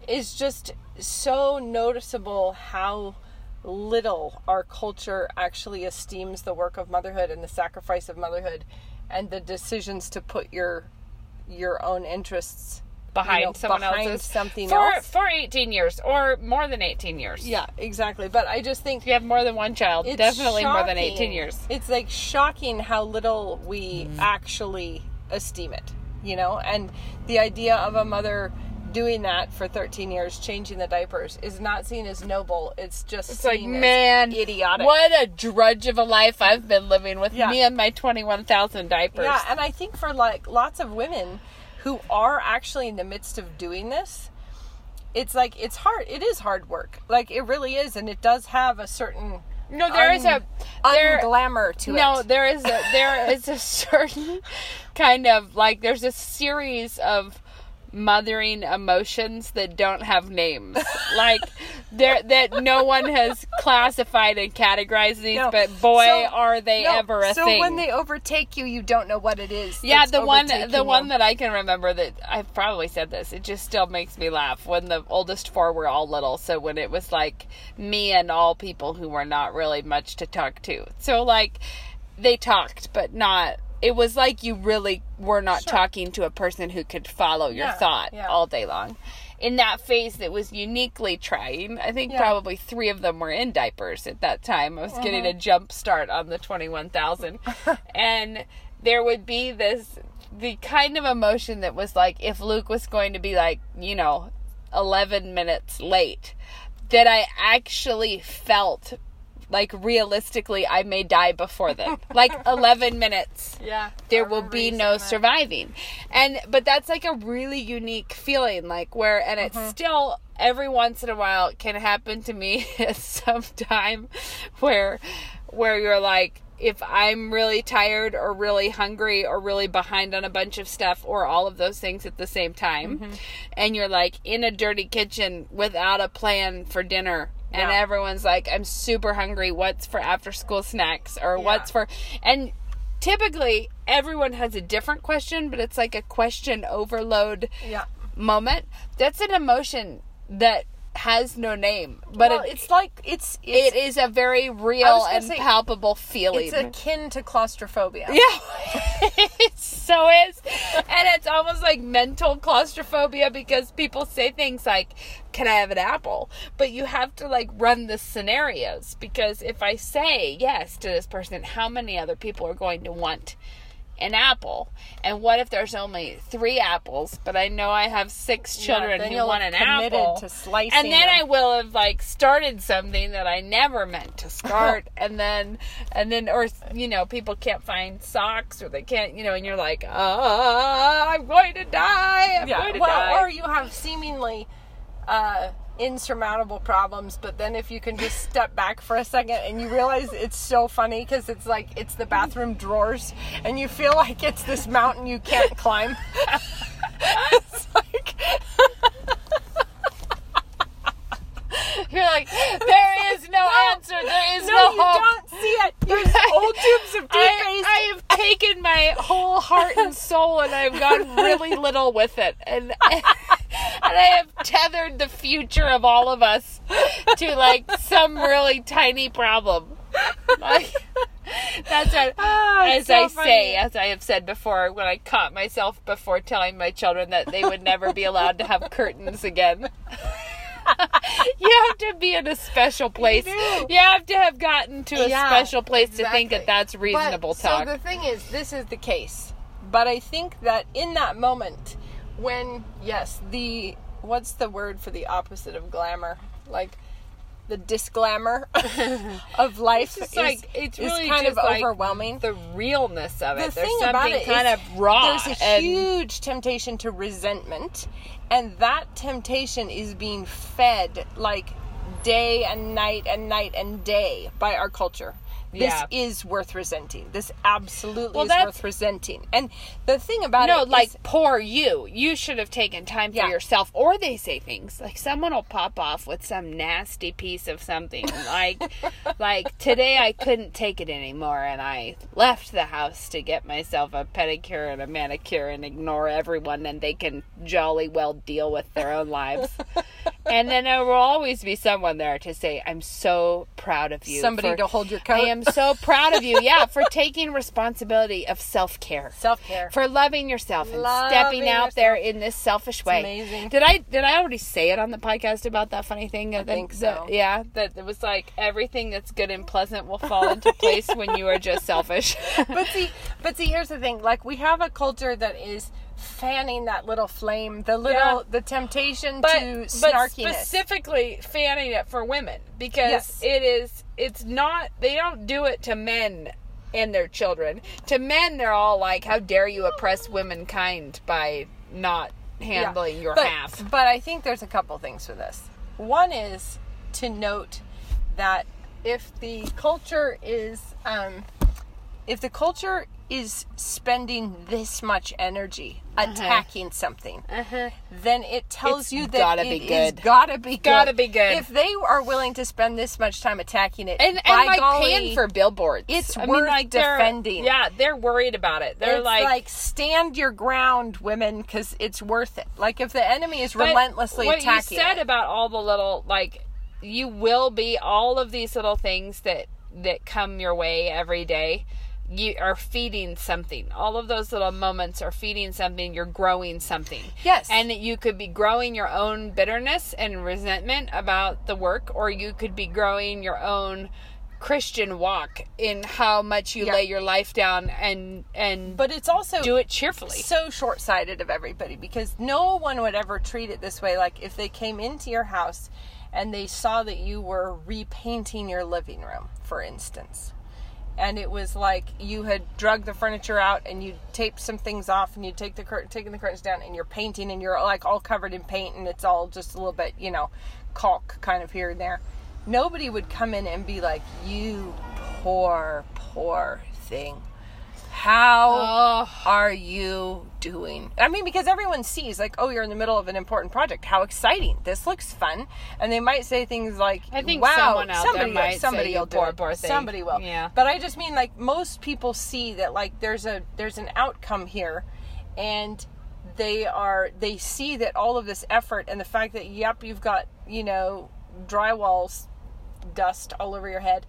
[SPEAKER 4] is just so noticeable how little our culture actually esteems the work of motherhood and the sacrifice of motherhood and the decisions to put your your own interests
[SPEAKER 3] behind
[SPEAKER 4] you know,
[SPEAKER 3] someone
[SPEAKER 4] behind
[SPEAKER 3] else's
[SPEAKER 4] something
[SPEAKER 3] for
[SPEAKER 4] else.
[SPEAKER 3] for 18 years or more than 18 years.
[SPEAKER 4] Yeah, exactly. But I just think
[SPEAKER 3] If you have more than one child,
[SPEAKER 4] it's
[SPEAKER 3] definitely more than 18 years.
[SPEAKER 4] It's like shocking how little we
[SPEAKER 3] Mm-hmm.
[SPEAKER 4] actually esteem it, you know? And the idea of a mother doing that for 13 years, changing the diapers, is not seen as noble. It's just
[SPEAKER 3] It's like,
[SPEAKER 4] as
[SPEAKER 3] man,
[SPEAKER 4] idiotic.
[SPEAKER 3] What a drudge of a life I've been living with
[SPEAKER 4] Yeah.
[SPEAKER 3] me and my 21,000 diapers.
[SPEAKER 4] Yeah, and I think for like lots of women who are actually in the midst of doing this, it's like it's hard. It is hard work. Like it really is, and it does have a certain
[SPEAKER 3] no, there is a there
[SPEAKER 4] unglamour to
[SPEAKER 3] no,
[SPEAKER 4] it.
[SPEAKER 3] No, there is a there is a <laughs> certain kind of like there's a series of mothering emotions that don't have names. like there that no one has classified and categorized these,
[SPEAKER 4] No.
[SPEAKER 3] but boy
[SPEAKER 4] So-
[SPEAKER 3] are they
[SPEAKER 4] No,
[SPEAKER 3] ever a
[SPEAKER 4] so
[SPEAKER 3] thing.
[SPEAKER 4] when they overtake you, you don't know what it is.
[SPEAKER 3] yeah, the one the one that I can remember that I've probably said this. It just still makes me laugh when the oldest four were all little. So when it was like me and all people who were not really much to talk to. So like they talked, but not. It was like you really were not
[SPEAKER 4] Sure.
[SPEAKER 3] talking to a person who could follow your
[SPEAKER 4] Yeah,
[SPEAKER 3] thought
[SPEAKER 4] yeah.
[SPEAKER 3] all day long. In that phase that was uniquely trying, I think
[SPEAKER 4] Yeah.
[SPEAKER 3] probably three of them were in diapers at that time. I was getting
[SPEAKER 4] Uh-huh.
[SPEAKER 3] a jump start on the 21,000. <laughs> and there would be this, the kind of emotion that was like if Luke was going to be like, you know, 11 minutes late, that I actually felt like realistically I may die before then. like <laughs> 11 minutes
[SPEAKER 4] yeah,
[SPEAKER 3] there will be no
[SPEAKER 4] that.
[SPEAKER 3] surviving and but that's like a really unique feeling like where and it's
[SPEAKER 4] Uh-huh.
[SPEAKER 3] still every once in a while can happen to me <laughs> at some time where where you're like if i'm really tired or really hungry or really behind on a bunch of stuff or all of those things at the same time
[SPEAKER 4] Mm-hmm.
[SPEAKER 3] and you're like in a dirty kitchen without a plan for dinner and
[SPEAKER 4] Yeah.
[SPEAKER 3] everyone's like i'm super hungry what's for after school snacks or
[SPEAKER 4] Yeah.
[SPEAKER 3] what's for and typically everyone has a different question but it's like a question overload
[SPEAKER 4] Yeah.
[SPEAKER 3] moment that's an emotion that has no name but
[SPEAKER 4] well,
[SPEAKER 3] it,
[SPEAKER 4] it's like it's
[SPEAKER 3] it
[SPEAKER 4] it's
[SPEAKER 3] a very real and
[SPEAKER 4] say,
[SPEAKER 3] palpable feeling
[SPEAKER 4] it's akin to claustrophobia. <laughs>
[SPEAKER 3] yeah, <laughs> it so is. And it's almost like mental claustrophobia because people say things like, Can I have an apple? But you have to like run the scenarios because if I say yes to this person, how many other people are going to want an apple? And what if there's only three apples, but I know I have six children
[SPEAKER 4] then
[SPEAKER 3] who want an apple?
[SPEAKER 4] to slicing
[SPEAKER 3] and then
[SPEAKER 4] them.
[SPEAKER 3] I will have like started something that I never meant to <laughs> start, and then and then or you know people can't find socks or they can't you know, and you're like, ah, I'm going to die. I'm going
[SPEAKER 4] Yeah.
[SPEAKER 3] to
[SPEAKER 4] Well,
[SPEAKER 3] die.
[SPEAKER 4] or you have seemingly uh, insurmountable problems, but then if you can just step back for a second and you realize it's so funny because it's like it's the bathroom drawers, and you feel like it's this mountain you can't climb. <laughs> it's like <laughs> <laughs>
[SPEAKER 3] you're like, there is no answer. There is no,
[SPEAKER 4] no, you
[SPEAKER 3] hope.
[SPEAKER 4] don't see it. There's <laughs> old tubes of
[SPEAKER 3] I,
[SPEAKER 4] toothpaste.
[SPEAKER 3] I have taken my whole heart and soul and I've gone really little with it. And, <laughs> and I have tethered the future of all of us to like some really tiny problem. Like, that's what,
[SPEAKER 4] Ah,
[SPEAKER 3] as
[SPEAKER 4] so
[SPEAKER 3] I
[SPEAKER 4] funny.
[SPEAKER 3] say, as I have said before, when I caught myself before telling my children that they would never be allowed to have curtains again. You have to be in a special place.
[SPEAKER 4] do.
[SPEAKER 3] You have to have gotten to a
[SPEAKER 4] Yeah,
[SPEAKER 3] special place to think that that's reasonable
[SPEAKER 4] but,
[SPEAKER 3] talk.
[SPEAKER 4] So the thing is, this is the case. But I think that in that moment, when yes, the what's the word for the opposite of glamour? Like the disglamour <laughs> of life
[SPEAKER 3] It's
[SPEAKER 4] is,
[SPEAKER 3] like it's really
[SPEAKER 4] kind of
[SPEAKER 3] like
[SPEAKER 4] overwhelming.
[SPEAKER 3] the realness of it.
[SPEAKER 4] the
[SPEAKER 3] There's
[SPEAKER 4] thing
[SPEAKER 3] something
[SPEAKER 4] about it
[SPEAKER 3] kind
[SPEAKER 4] is
[SPEAKER 3] of raw.
[SPEAKER 4] There's a huge temptation to resentment, and that temptation is being fed like day and night and night and day by our culture. This
[SPEAKER 3] Yeah.
[SPEAKER 4] is worth resenting. This absolutely
[SPEAKER 3] Well,
[SPEAKER 4] is worth resenting. And the thing about
[SPEAKER 3] no,
[SPEAKER 4] it is-
[SPEAKER 3] like poor you. You should have taken time for
[SPEAKER 4] Yeah.
[SPEAKER 3] yourself. Or they say things like someone will pop off with some nasty piece of something like <laughs> like today I couldn't take it anymore and I left the house to get myself a pedicure and a manicure and ignore everyone and they can jolly well deal with their own lives. <laughs> and then there will always be someone there to say, "I'm so proud of you."
[SPEAKER 4] somebody
[SPEAKER 3] for-
[SPEAKER 4] to hold your coat.
[SPEAKER 3] I am so proud of you. <laughs> Yeah, for taking responsibility of self care
[SPEAKER 4] self care.
[SPEAKER 3] for loving yourself and
[SPEAKER 4] Loving
[SPEAKER 3] stepping out there in this selfish way.
[SPEAKER 4] amazing.
[SPEAKER 3] Did I did I already say it on the podcast about that funny thing? I
[SPEAKER 4] think so.
[SPEAKER 3] yeah, that it was like everything that's good and pleasant will fall into <laughs> place when you are just selfish. <laughs>
[SPEAKER 4] but see, but see, here's the thing. Like we have a culture that is fanning that little flame, the little,
[SPEAKER 3] Yeah.
[SPEAKER 4] the temptation
[SPEAKER 3] but,
[SPEAKER 4] to
[SPEAKER 3] but specifically fanning it for women because
[SPEAKER 4] Yes.
[SPEAKER 3] it is it's not they don't do it to men and their children. To men they're all like how dare you oppress womankind by not handling your
[SPEAKER 4] but,
[SPEAKER 3] half.
[SPEAKER 4] But I think there's a couple things for this. One is to note that if the culture is, um, if the culture is spending this much energy
[SPEAKER 3] Uh-huh.
[SPEAKER 4] attacking something, then it tells
[SPEAKER 3] It's
[SPEAKER 4] you that
[SPEAKER 3] gotta
[SPEAKER 4] it
[SPEAKER 3] be
[SPEAKER 4] is
[SPEAKER 3] good.
[SPEAKER 4] gotta be good.
[SPEAKER 3] Gotta be good.
[SPEAKER 4] If they are willing to spend this much time attacking it,
[SPEAKER 3] and
[SPEAKER 4] by
[SPEAKER 3] and like
[SPEAKER 4] golly,
[SPEAKER 3] paying for billboards.
[SPEAKER 4] it's
[SPEAKER 3] I
[SPEAKER 4] worth
[SPEAKER 3] they're-
[SPEAKER 4] defending.
[SPEAKER 3] Yeah, they're worried about it. They're
[SPEAKER 4] it's
[SPEAKER 3] like,
[SPEAKER 4] like, stand your ground, women, because it's worth it. Like if the enemy is relentlessly
[SPEAKER 3] what
[SPEAKER 4] attacking,
[SPEAKER 3] you said
[SPEAKER 4] it,
[SPEAKER 3] about all the little like you will be all of these little things that that come your way every day you are feeding something. All of those little moments are feeding something. You're growing something.
[SPEAKER 4] Yes.
[SPEAKER 3] and you could be growing your own bitterness and resentment about the work or you could be growing your own christian walk in how much you
[SPEAKER 4] Yeah.
[SPEAKER 3] lay your life down and and
[SPEAKER 4] but it's also
[SPEAKER 3] do it cheerfully.
[SPEAKER 4] so short-sighted of everybody because no one would ever treat it this way. Like if they came into your house and they saw that you were repainting your living room for instance and it was like you had drug the furniture out and you taped some things off and you take the cur- taking the curtains down and you're painting and you're like all covered in paint and it's all just a little bit you know caulk kind of here and there. Nobody would come in and be like you poor poor thing. How
[SPEAKER 3] oh
[SPEAKER 4] are you doing? I mean, because everyone sees, like, oh, you're in the middle of an important project. How exciting! This looks fun. And they might say things like,
[SPEAKER 3] I think
[SPEAKER 4] "Wow,
[SPEAKER 3] someone out there
[SPEAKER 4] somebody,
[SPEAKER 3] might
[SPEAKER 4] somebody will do
[SPEAKER 3] poor,
[SPEAKER 4] it.
[SPEAKER 3] poor thing."
[SPEAKER 4] Somebody will."
[SPEAKER 3] Yeah.
[SPEAKER 4] But I just mean, like, most people see that, like, there's a there's an outcome here, and they are they see that all of this effort and the fact that yep, you've got you know drywall dust all over your head.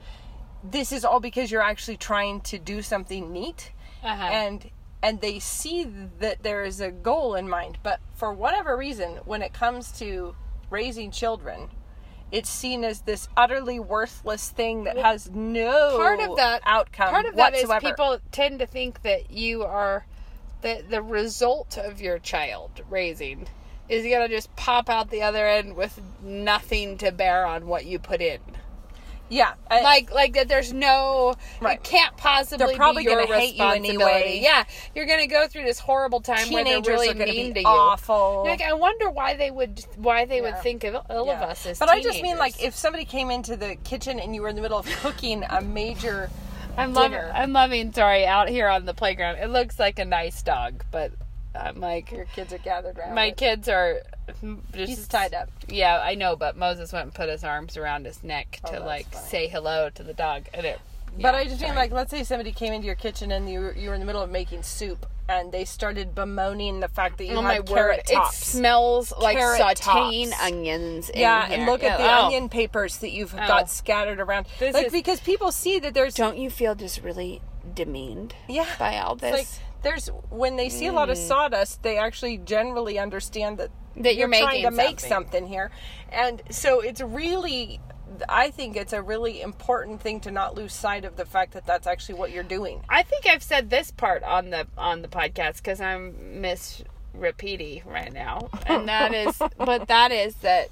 [SPEAKER 4] This is all because you're actually trying to do something neat
[SPEAKER 3] Uh-huh.
[SPEAKER 4] and and they see that there is a goal in mind but for whatever reason when it comes to raising children it's seen as this utterly worthless thing that has no
[SPEAKER 3] part of that
[SPEAKER 4] outcome
[SPEAKER 3] part of that is
[SPEAKER 4] whatsoever.
[SPEAKER 3] people tend to think that you are the the result of your child raising is gonna just pop out the other end with nothing to bear on what you put in.
[SPEAKER 4] Yeah I-
[SPEAKER 3] Like like that there's no
[SPEAKER 4] Right.
[SPEAKER 3] it can't possibly
[SPEAKER 4] They're probably gonna hate you anyway.
[SPEAKER 3] Yeah. You're gonna go through this horrible time where
[SPEAKER 4] teenagers
[SPEAKER 3] they're really
[SPEAKER 4] are going to
[SPEAKER 3] mean
[SPEAKER 4] be
[SPEAKER 3] to you.
[SPEAKER 4] awful
[SPEAKER 3] Like I wonder why they would why they would think of ill of us as
[SPEAKER 4] but I just mean like if somebody came into the kitchen and you were in the middle of cooking a major
[SPEAKER 3] I'm loving. I'm loving sorry out here on the playground. It looks like a nice dog, but I'm like
[SPEAKER 4] your kids are gathered around
[SPEAKER 3] My kids are just
[SPEAKER 4] He's tied up.
[SPEAKER 3] Yeah, I know, but Moses went and put his arms around his neck oh, to
[SPEAKER 4] Oh, that's
[SPEAKER 3] like
[SPEAKER 4] funny.
[SPEAKER 3] say hello to the dog, and it.
[SPEAKER 4] But
[SPEAKER 3] yeah,
[SPEAKER 4] I just mean like, let's say somebody came into your kitchen and you were, you were in the middle of making soup, and they started bemoaning the fact that you
[SPEAKER 3] Oh
[SPEAKER 4] had
[SPEAKER 3] my word!
[SPEAKER 4] carrot tops.
[SPEAKER 3] It smells like
[SPEAKER 4] Carrot
[SPEAKER 3] sautéing
[SPEAKER 4] tops.
[SPEAKER 3] onions.
[SPEAKER 4] Yeah,
[SPEAKER 3] here.
[SPEAKER 4] and look at oh,
[SPEAKER 3] the oh.
[SPEAKER 4] onion papers that you've
[SPEAKER 3] Oh.
[SPEAKER 4] got scattered around.
[SPEAKER 3] This
[SPEAKER 4] like
[SPEAKER 3] is-
[SPEAKER 4] because people see that there's
[SPEAKER 3] Don't you feel just really demeaned?
[SPEAKER 4] yeah
[SPEAKER 3] by all
[SPEAKER 4] It's like
[SPEAKER 3] this?
[SPEAKER 4] There's when they see a lot of sawdust, they actually generally understand that
[SPEAKER 3] Mm. That you're
[SPEAKER 4] trying
[SPEAKER 3] making
[SPEAKER 4] to make
[SPEAKER 3] something.
[SPEAKER 4] something here, and so it's really. I think it's a really important thing to not lose sight of the fact that that's actually what you're doing.
[SPEAKER 3] I think I've said this part on the on the podcast because I'm Miss Repeaty right now, and that is, <laughs> but that is that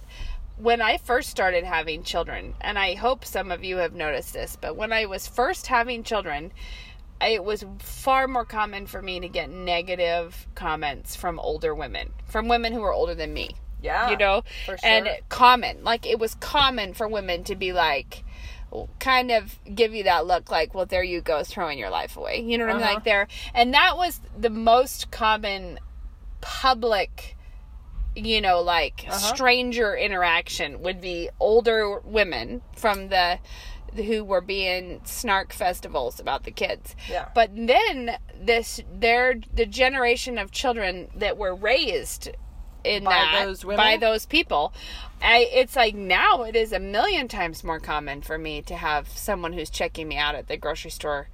[SPEAKER 3] when I first started having children, and I hope some of you have noticed this, but when I was first having children, it was far more common for me to get negative comments from older women, from women who were older than me.
[SPEAKER 4] Yeah,
[SPEAKER 3] you know,
[SPEAKER 4] for
[SPEAKER 3] and common, like it was common for women to be like, kind of give you that look like, well, there you go, throwing your life away. You know what I mean?
[SPEAKER 4] Uh-huh.
[SPEAKER 3] Like there, and that was the most common public you know like
[SPEAKER 4] Uh-huh.
[SPEAKER 3] stranger interaction would be older women from the who were being snark festivals about the kids
[SPEAKER 4] Yeah.
[SPEAKER 3] but then this they're the generation of children that were raised in
[SPEAKER 4] By
[SPEAKER 3] that
[SPEAKER 4] those women?
[SPEAKER 3] by those people I, it's like now it is a million times more common for me to have someone who's checking me out at the grocery store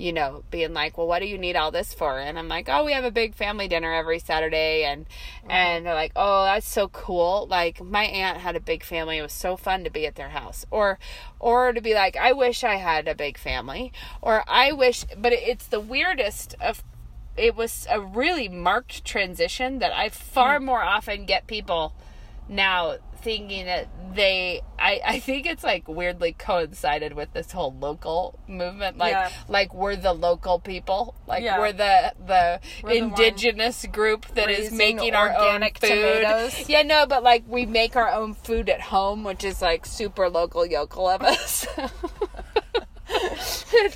[SPEAKER 3] you know being like well what do you need all this for? And i'm like oh we have a big family dinner every saturday. And and they're like oh that's so cool. Like my aunt had a big family. It was so fun to be at their house. Or or to be like i wish i had a big family. Or i wish but it's the weirdest of it was a really marked transition that I far hmm. more often get people now thinking that they I, I think it's like weirdly coincided with this whole local movement like
[SPEAKER 4] Yeah.
[SPEAKER 3] like we're the local people like
[SPEAKER 4] Yeah.
[SPEAKER 3] we're the the
[SPEAKER 4] We're the
[SPEAKER 3] indigenous group that is making our own
[SPEAKER 4] organic
[SPEAKER 3] food
[SPEAKER 4] tomatoes. <laughs>
[SPEAKER 3] yeah no but like we make our own food at home which is like super local yokel of us <laughs>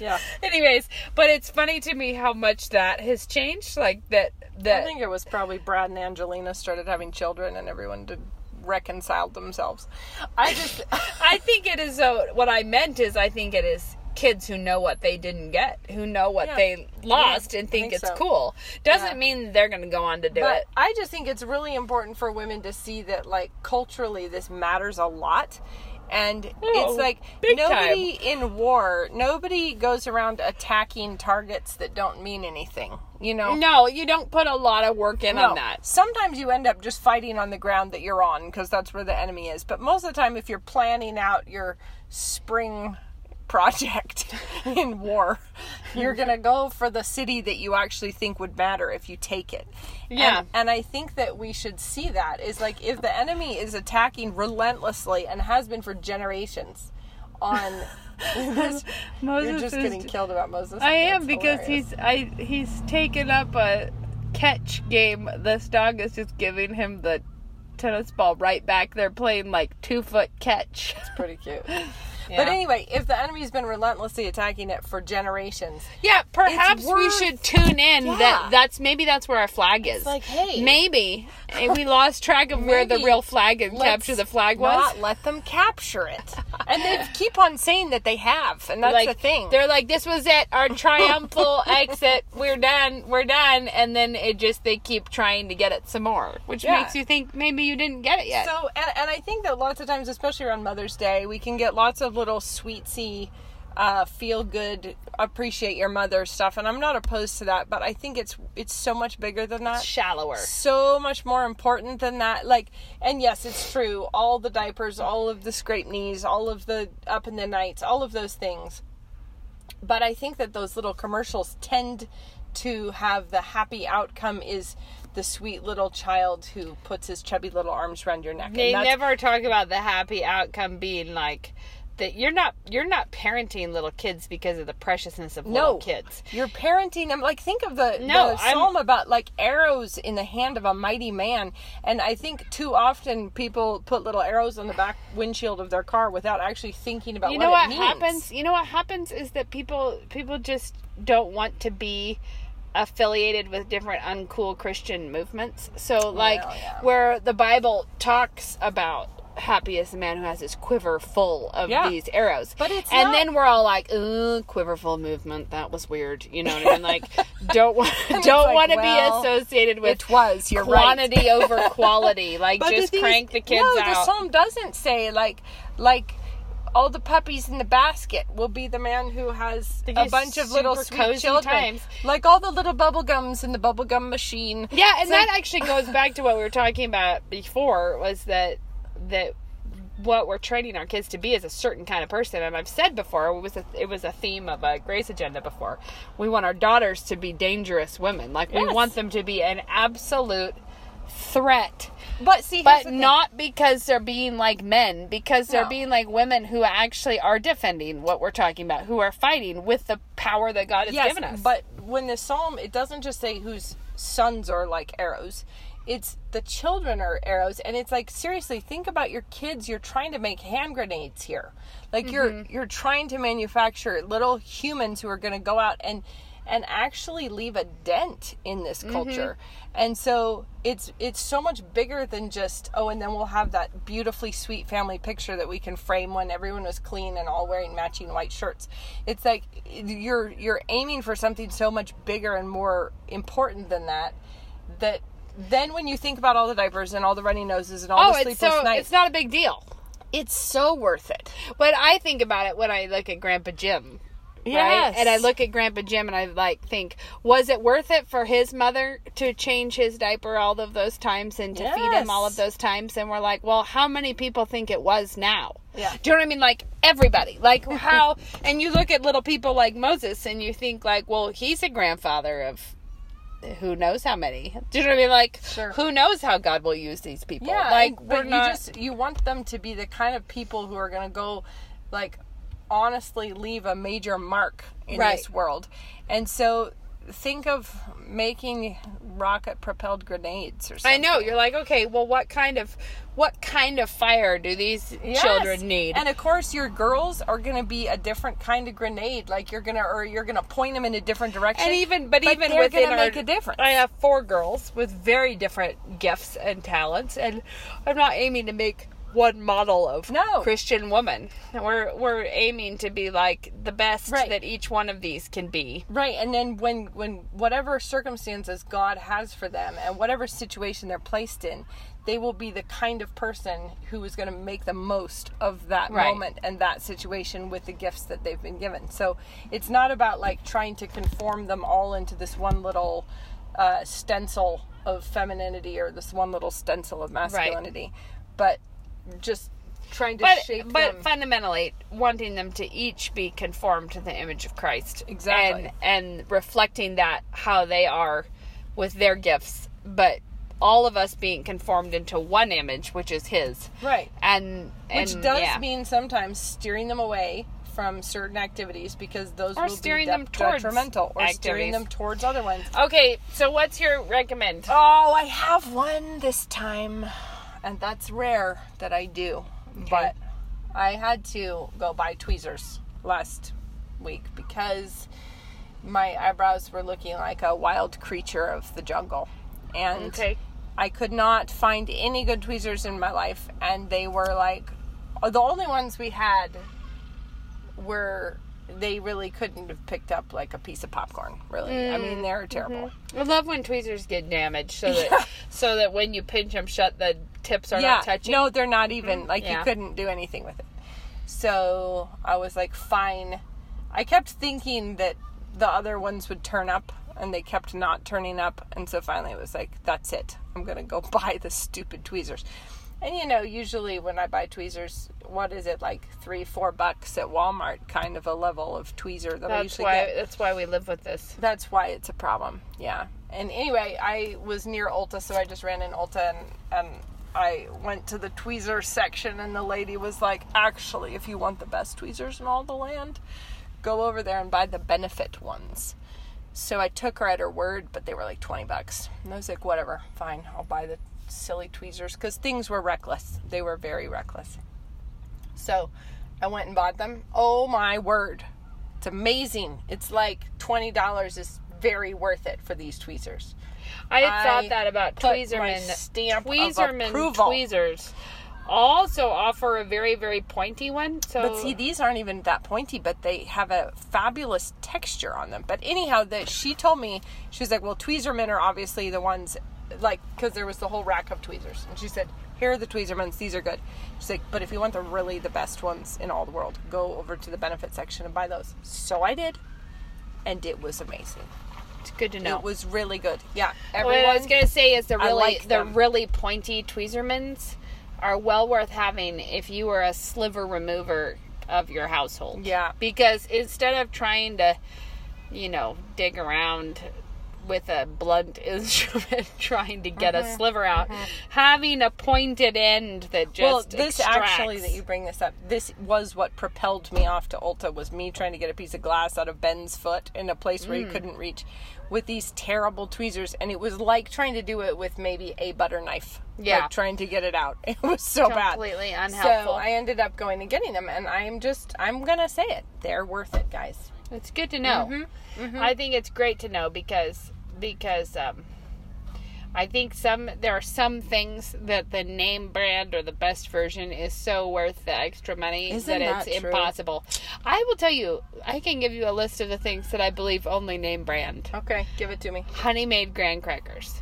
[SPEAKER 4] Yeah.
[SPEAKER 3] Anyways, but it's funny to me how much that has changed. Like that. that I
[SPEAKER 4] think it was probably Brad and Angelina started having children and everyone did reconcile themselves. I just <laughs>
[SPEAKER 3] I think it is. Uh, what I meant is, I think it is kids who know what they didn't get, who know what
[SPEAKER 4] Yeah.
[SPEAKER 3] they lost,
[SPEAKER 4] Yeah,
[SPEAKER 3] and think,
[SPEAKER 4] think
[SPEAKER 3] it's
[SPEAKER 4] so.
[SPEAKER 3] cool. Doesn't
[SPEAKER 4] Yeah.
[SPEAKER 3] mean they're going to go on to do
[SPEAKER 4] but
[SPEAKER 3] it.
[SPEAKER 4] I just think it's really important for women to see that like culturally this matters a lot. And
[SPEAKER 3] Oh,
[SPEAKER 4] it's like nobody in war, nobody goes around attacking targets that don't mean anything. You know?
[SPEAKER 3] No, you don't put a lot of work in
[SPEAKER 4] No.
[SPEAKER 3] on that.
[SPEAKER 4] Sometimes you end up just fighting on the ground that you're on because that's where the enemy is. But most of the time, if you're planning out your spring project <laughs> in war, you're going to go for the city that you actually think would matter if you take it.
[SPEAKER 3] Yeah.
[SPEAKER 4] And, and I think that we should see that is like if the enemy is attacking relentlessly and has been for generations on. <laughs> this, you're
[SPEAKER 3] Moses
[SPEAKER 4] just
[SPEAKER 3] is-
[SPEAKER 4] getting killed about Moses.
[SPEAKER 3] I am because
[SPEAKER 4] hilarious.
[SPEAKER 3] he's I he's taken up a catch game. This dog is just giving him the tennis ball right back. They're playing like two foot catch.
[SPEAKER 4] It's pretty cute. <laughs>
[SPEAKER 3] Yeah.
[SPEAKER 4] But anyway, if the enemy's been relentlessly attacking it for generations,
[SPEAKER 3] Yeah, perhaps we should tune in
[SPEAKER 4] Yeah.
[SPEAKER 3] that that's maybe that's where our flag is.
[SPEAKER 4] like, hey.
[SPEAKER 3] maybe we lost track of where the real flag and capture the flag was.
[SPEAKER 4] Not let them capture it. and they <laughs> keep on saying that they have, and that's
[SPEAKER 3] like
[SPEAKER 4] the thing.
[SPEAKER 3] they're like, this was it, our <laughs> triumphal exit. We're done, we're done, and then it just they keep trying to get it some more, which
[SPEAKER 4] Yeah.
[SPEAKER 3] makes you think maybe you didn't get it yet.
[SPEAKER 4] So, and, and I think that lots of times, especially around Mother's Day, we can get lots of little sweetsy, uh, feel good, appreciate your mother stuff, and I'm not opposed to that. But I think it's it's so much bigger than that.
[SPEAKER 3] Shallower.
[SPEAKER 4] so much more important than that. Like, and yes, it's true. All the diapers, all of the scrape knees, all of the up in the nights, all of those things. But I think that those little commercials tend to have the happy outcome is the sweet little child who puts his chubby little arms around your neck.
[SPEAKER 3] They never talk about the happy outcome being like that you're not you're not parenting little kids because of the preciousness of
[SPEAKER 4] no
[SPEAKER 3] little kids.
[SPEAKER 4] You're parenting them. Like think of the,
[SPEAKER 3] No,
[SPEAKER 4] the
[SPEAKER 3] I'm-
[SPEAKER 4] psalm about like arrows in the hand of a mighty man. And I think too often people put little arrows on the back windshield of their car without actually thinking about
[SPEAKER 3] You
[SPEAKER 4] what
[SPEAKER 3] know
[SPEAKER 4] it
[SPEAKER 3] what
[SPEAKER 4] means.
[SPEAKER 3] happens? You know what happens is that people people just don't want to be affiliated with different uncool Christian movements. So like
[SPEAKER 4] yeah.
[SPEAKER 3] where the Bible talks about happy is the man who has his quiver full of
[SPEAKER 4] Yeah.
[SPEAKER 3] these arrows.
[SPEAKER 4] But it's
[SPEAKER 3] and
[SPEAKER 4] not-
[SPEAKER 3] then we're all like, "Ooh, quiverful movement. That was weird." You know what I mean? Like, <laughs> don't want don't
[SPEAKER 4] like,
[SPEAKER 3] want to
[SPEAKER 4] well,
[SPEAKER 3] be associated with
[SPEAKER 4] It was. You're right.
[SPEAKER 3] quantity <laughs> over quality. Like,
[SPEAKER 4] But
[SPEAKER 3] just
[SPEAKER 4] thing
[SPEAKER 3] crank
[SPEAKER 4] is-
[SPEAKER 3] the kids
[SPEAKER 4] no,
[SPEAKER 3] out.
[SPEAKER 4] the psalm doesn't say like like all the puppies in the basket will be the man who has a bunch of little sweet children.
[SPEAKER 3] times.
[SPEAKER 4] Like all the little bubble gums in the bubble gum machine.
[SPEAKER 3] Yeah, and
[SPEAKER 4] It's
[SPEAKER 3] that actually goes back to what we were talking about before was that that what we're training our kids to be is a certain kind of person. And I've said before, it was a, it was a theme of a Grace agenda before. We want our daughters to be dangerous women. Like we want them to be an absolute threat.
[SPEAKER 4] But see,
[SPEAKER 3] But not because they're being like men, because they're
[SPEAKER 4] No.
[SPEAKER 3] being like women who actually are defending what we're talking about, who are fighting with the power that God has
[SPEAKER 4] yes,
[SPEAKER 3] given us.
[SPEAKER 4] But when the psalm, it doesn't just say whose sons are like arrows. It's the children are arrows, and it's like seriously, think about your kids. You're trying to make hand grenades here, like
[SPEAKER 3] Mm-hmm.
[SPEAKER 4] you're you're trying to manufacture little humans who are going to go out and and actually leave a dent in this
[SPEAKER 3] Mm-hmm.
[SPEAKER 4] culture. And so it's it's so much bigger than just oh, and then we'll have that beautifully sweet family picture that we can frame when everyone was clean and all wearing matching white shirts. It's like you're you're aiming for something so much bigger and more important than that. That then when you think about all the diapers and all the runny noses and all
[SPEAKER 3] oh,
[SPEAKER 4] the
[SPEAKER 3] it's
[SPEAKER 4] sleepless
[SPEAKER 3] so
[SPEAKER 4] nights,
[SPEAKER 3] it's not a big deal.
[SPEAKER 4] it's so worth it.
[SPEAKER 3] But I think about it when I look at Grandpa Jim. Right? And I look at Grandpa Jim and I like think, was it worth it for his mother to change his diaper all of those times and to feed him all of those times? And we're like, well, how many people think it was now?
[SPEAKER 4] Yeah.
[SPEAKER 3] Do you know what I mean? Like everybody. Like <laughs> how and you look at little people like Moses and you think like, well, he's a grandfather of who knows how many. Do you know what I mean? Like
[SPEAKER 4] Sure.
[SPEAKER 3] who knows how God will use these people?
[SPEAKER 4] Yeah,
[SPEAKER 3] like
[SPEAKER 4] and-
[SPEAKER 3] we're
[SPEAKER 4] but
[SPEAKER 3] not
[SPEAKER 4] you just you want them to be the kind of people who are going to go like honestly leave a major mark in
[SPEAKER 3] Right.
[SPEAKER 4] this world. And so think of making rocket propelled grenades or something.
[SPEAKER 3] I know. You're like, okay, well, what kind of what kind of fire do these
[SPEAKER 4] Yes.
[SPEAKER 3] children need?
[SPEAKER 4] And of course, your girls are going to be a different kind of grenade. Like you're gonna, or you're gonna point them in a different direction.
[SPEAKER 3] And even, but, even
[SPEAKER 4] they're
[SPEAKER 3] within our,
[SPEAKER 4] make a difference.
[SPEAKER 3] I have four girls with very different gifts and talents, and I'm not aiming to make one model of
[SPEAKER 4] No.
[SPEAKER 3] Christian woman. We're we're aiming to be like the best
[SPEAKER 4] Right.
[SPEAKER 3] that each one of these can be.
[SPEAKER 4] Right, and then when when whatever circumstances God has for them and whatever situation they're placed in, they will be the kind of person who is going to make the most of that
[SPEAKER 3] Right.
[SPEAKER 4] moment and that situation with the gifts that they've been given. So it's not about like trying to conform them all into this one little uh, stencil of femininity or this one little stencil of masculinity, but just trying to
[SPEAKER 3] But
[SPEAKER 4] shape
[SPEAKER 3] but
[SPEAKER 4] them.
[SPEAKER 3] fundamentally wanting them to each be conformed to the image of Christ.
[SPEAKER 4] Exactly.
[SPEAKER 3] And and reflecting that how they are with their gifts, but all of us being conformed into one image, which is his.
[SPEAKER 4] right.
[SPEAKER 3] And, and
[SPEAKER 4] Which does
[SPEAKER 3] yeah.
[SPEAKER 4] mean sometimes steering them away from certain activities because those
[SPEAKER 3] Or steering
[SPEAKER 4] be de-
[SPEAKER 3] them towards
[SPEAKER 4] detrimental, or steering them towards other ones.
[SPEAKER 3] Okay, so what's your recommend?
[SPEAKER 4] Oh, I have one this time, and that's rare that I do. But I had to go buy tweezers last week because my eyebrows were looking like a wild creature of the jungle, and
[SPEAKER 3] Okay.
[SPEAKER 4] I could not find any good tweezers in my life, and they were like the only ones we had were they really couldn't have picked up like a piece of popcorn. Really, I mean mm, they're terrible. Mm-hmm.
[SPEAKER 3] I love when tweezers get damaged so that <laughs> so that when you pinch them shut the tips are not touching.
[SPEAKER 4] No, they're not even mm, like
[SPEAKER 3] yeah.
[SPEAKER 4] you couldn't do anything with it. So I was like, fine. I kept thinking that the other ones would turn up, and they kept not turning up. And so finally, it was like, that's it. I'm gonna go <laughs> buy the stupid tweezers. And you know, usually when I buy tweezers, what is it like three, four bucks at Walmart? Kind of a level of tweezer that I
[SPEAKER 3] that's
[SPEAKER 4] usually
[SPEAKER 3] why
[SPEAKER 4] get
[SPEAKER 3] that's why we live with this.
[SPEAKER 4] that's why it's a problem. Yeah. And anyway, I was near Ulta, so I just ran in Ulta and, and I went to the tweezer section, and the lady was like, Actually, if you want the best tweezers in all the land, go over there and buy the benefit ones. So I took her at her word, but they were like 20 bucks. And I was like, Whatever, fine, I'll buy the silly tweezers because things were reckless. They were very reckless. So I went and bought them. Oh my word. It's amazing. It's like $20 is very worth it for these tweezers.
[SPEAKER 3] I had
[SPEAKER 4] I
[SPEAKER 3] thought that about Tweezerman.
[SPEAKER 4] stamp
[SPEAKER 3] Tweezerman tweezers also offer a very very pointy one. So
[SPEAKER 4] But see, these aren't even that pointy, but they have a fabulous texture on them. But anyhow, that she told me, she was like, well, Tweezermen are obviously the ones, like, because there was the whole rack of tweezers. And she said, here are the Tweezermans, these are good. She's like, but if you want the really the best ones in all the world, go over to the benefit section and buy those. So I did, and it was amazing.
[SPEAKER 3] it's good to know.
[SPEAKER 4] It was really good. Yeah,
[SPEAKER 3] what. I was gonna say is the really
[SPEAKER 4] like
[SPEAKER 3] the
[SPEAKER 4] them.
[SPEAKER 3] really pointy Tweezermans are well worth having if you are a sliver remover of your household.
[SPEAKER 4] Yeah.
[SPEAKER 3] Because instead of trying to, you know, dig around with a blunt <laughs> instrument trying to get
[SPEAKER 4] Mm-hmm.
[SPEAKER 3] a sliver out, having a pointed end that just
[SPEAKER 4] well, this actually that you bring this up, this was what propelled me off to Ulta was me trying to get a piece of glass out of Ben's foot in a place
[SPEAKER 3] Mm.
[SPEAKER 4] where he couldn't reach with these terrible tweezers, and it was like trying to do it with maybe a butter knife.
[SPEAKER 3] Yeah.
[SPEAKER 4] like trying to get it out. <laughs> It was so bad,
[SPEAKER 3] Completely unhelpful. So.
[SPEAKER 4] I ended up going and getting them, and I'm just I'm gonna say it, they're worth it, guys.
[SPEAKER 3] It's good to know.
[SPEAKER 4] Mm-hmm.
[SPEAKER 3] I think it's great to know because because um, I think some there are some things that the name brand or the best version is so worth the extra money
[SPEAKER 4] Isn't
[SPEAKER 3] that it's
[SPEAKER 4] true?
[SPEAKER 3] impossible. I will tell you, I can give you a list of the things that I believe only name brand.
[SPEAKER 4] Okay, give it to me.
[SPEAKER 3] Honey Maid graham crackers.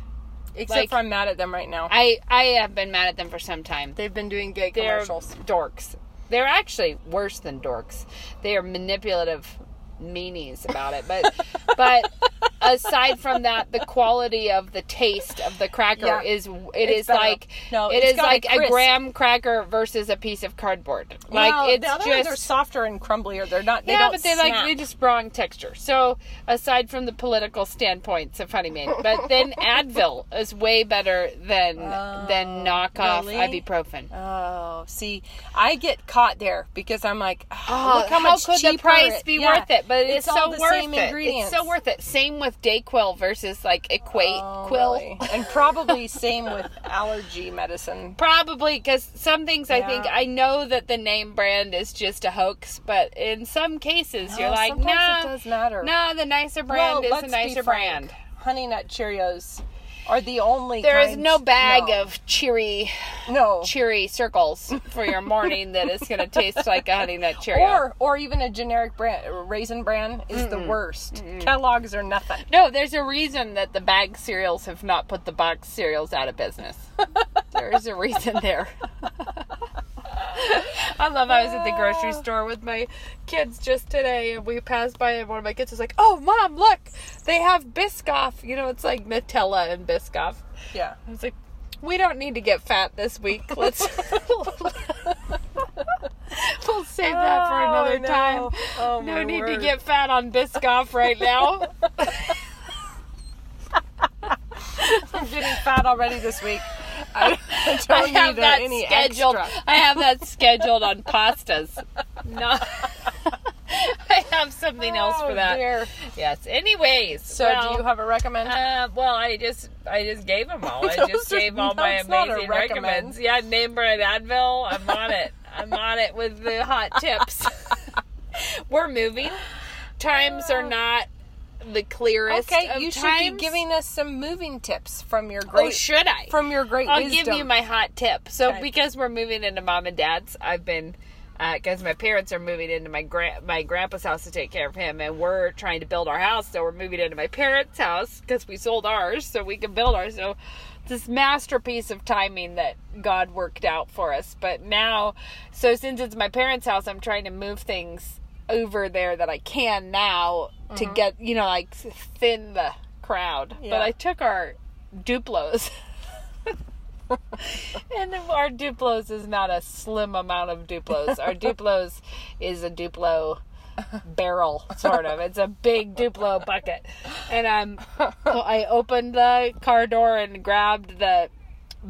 [SPEAKER 4] Except
[SPEAKER 3] Like-
[SPEAKER 4] for I'm mad at them right now.
[SPEAKER 3] I I have been mad at them for some time.
[SPEAKER 4] They've been doing gay
[SPEAKER 3] They're
[SPEAKER 4] commercials.
[SPEAKER 3] dorks. They're actually worse than dorks. They are manipulative meanies about it. But but aside from that, the quality of the taste of the cracker
[SPEAKER 4] Yeah.
[SPEAKER 3] is it
[SPEAKER 4] It's
[SPEAKER 3] is like
[SPEAKER 4] No, it's
[SPEAKER 3] is like a graham cracker versus a piece of cardboard. Like
[SPEAKER 4] Well,
[SPEAKER 3] it's
[SPEAKER 4] the other ones are
[SPEAKER 3] just
[SPEAKER 4] softer and crumblier. They're not. They
[SPEAKER 3] yeah, but they like they just wrong texture. So aside from the political standpoints of Honey Maid, but then <laughs> Advil is way better than than oh, knockoff
[SPEAKER 4] Oh, really?
[SPEAKER 3] ibuprofen.
[SPEAKER 4] Oh, see, I get caught there because I'm like, oh,
[SPEAKER 3] Oh,
[SPEAKER 4] look how, much
[SPEAKER 3] could the price
[SPEAKER 4] it-
[SPEAKER 3] be
[SPEAKER 4] yeah,
[SPEAKER 3] worth it? But it's,
[SPEAKER 4] all
[SPEAKER 3] so
[SPEAKER 4] the
[SPEAKER 3] worth
[SPEAKER 4] same
[SPEAKER 3] it. It's so worth it. Same with Dayquil versus like Equate
[SPEAKER 4] Oh,
[SPEAKER 3] Quill.
[SPEAKER 4] really. and probably same with allergy medicine. <laughs>
[SPEAKER 3] Probably because some things I think I know that the name brand is just a hoax, but in some cases you're like,
[SPEAKER 4] sometimes
[SPEAKER 3] nah,
[SPEAKER 4] it does matter.
[SPEAKER 3] nah, the nicer brand
[SPEAKER 4] well,
[SPEAKER 3] is a nicer brand.
[SPEAKER 4] Honey Nut Cheerios are the only.
[SPEAKER 3] There is no bag
[SPEAKER 4] no.
[SPEAKER 3] of cheery,
[SPEAKER 4] no.
[SPEAKER 3] cheery circles for your morning that is going <laughs> to taste like a honey nut Cheerio.
[SPEAKER 4] Or, or even a generic brand, raisin bran is the worst. Kellogg's are nothing.
[SPEAKER 3] no, there's a reason that the bag cereals have not put the box cereals out of business. <laughs> there is a reason there. <laughs> <laughs> I love. I was at the grocery oh. store with my kids just today, and we passed by, and one of my kids was like, "Oh, mom, look, they have Biscoff. You know, it's like Nutella and Biscoff."
[SPEAKER 4] Yeah.
[SPEAKER 3] I was like, "We don't need to get fat this week. Let's <laughs> <laughs> we'll save that for
[SPEAKER 4] Oh,
[SPEAKER 3] another
[SPEAKER 4] no.
[SPEAKER 3] time.
[SPEAKER 4] Oh,
[SPEAKER 3] no need to get fat on Biscoff right now."
[SPEAKER 4] I'm getting fat already this week. <laughs> I, don't
[SPEAKER 3] I have
[SPEAKER 4] need uh,
[SPEAKER 3] that
[SPEAKER 4] any
[SPEAKER 3] scheduled.
[SPEAKER 4] extra.
[SPEAKER 3] I have that scheduled on pastas. <laughs> No, <laughs> I have something else
[SPEAKER 4] Oh,
[SPEAKER 3] for that.
[SPEAKER 4] dear.
[SPEAKER 3] Yes. Anyways,
[SPEAKER 4] So,
[SPEAKER 3] well,
[SPEAKER 4] do you have a recommend?
[SPEAKER 3] Uh, well, I just I just gave them all. I just gave all my
[SPEAKER 4] that's not a
[SPEAKER 3] amazing
[SPEAKER 4] recommend.
[SPEAKER 3] recommends. Yeah, name brand Advil. I'm on it. I'm on it with the hot tips. We're moving. Times are not the clearest.
[SPEAKER 4] okay, you should be giving us some moving tips from your great.
[SPEAKER 3] Oh,
[SPEAKER 4] great
[SPEAKER 3] should I?
[SPEAKER 4] from your great
[SPEAKER 3] I'll
[SPEAKER 4] wisdom.
[SPEAKER 3] give you my hot tip. So
[SPEAKER 4] Okay.
[SPEAKER 3] because we're moving into mom and dad's, I've been uh, because my parents are moving into my gra- my grandpa's house to take care of him, and we're trying to build our house. So we're moving into my parents' house because we sold ours, so we can build ours. So this masterpiece of timing that God worked out for us. But now, so since it's my parents' house, I'm trying to move things over there that I can now to get you know like thin the crowd.
[SPEAKER 4] Yeah.
[SPEAKER 3] But I took our Duplos. <laughs> and our Duplos is not a slim amount of Duplos. Our Duplos is a Duplo <laughs> barrel, sort of. It's a big Duplo bucket. And um, so I opened the car door and grabbed the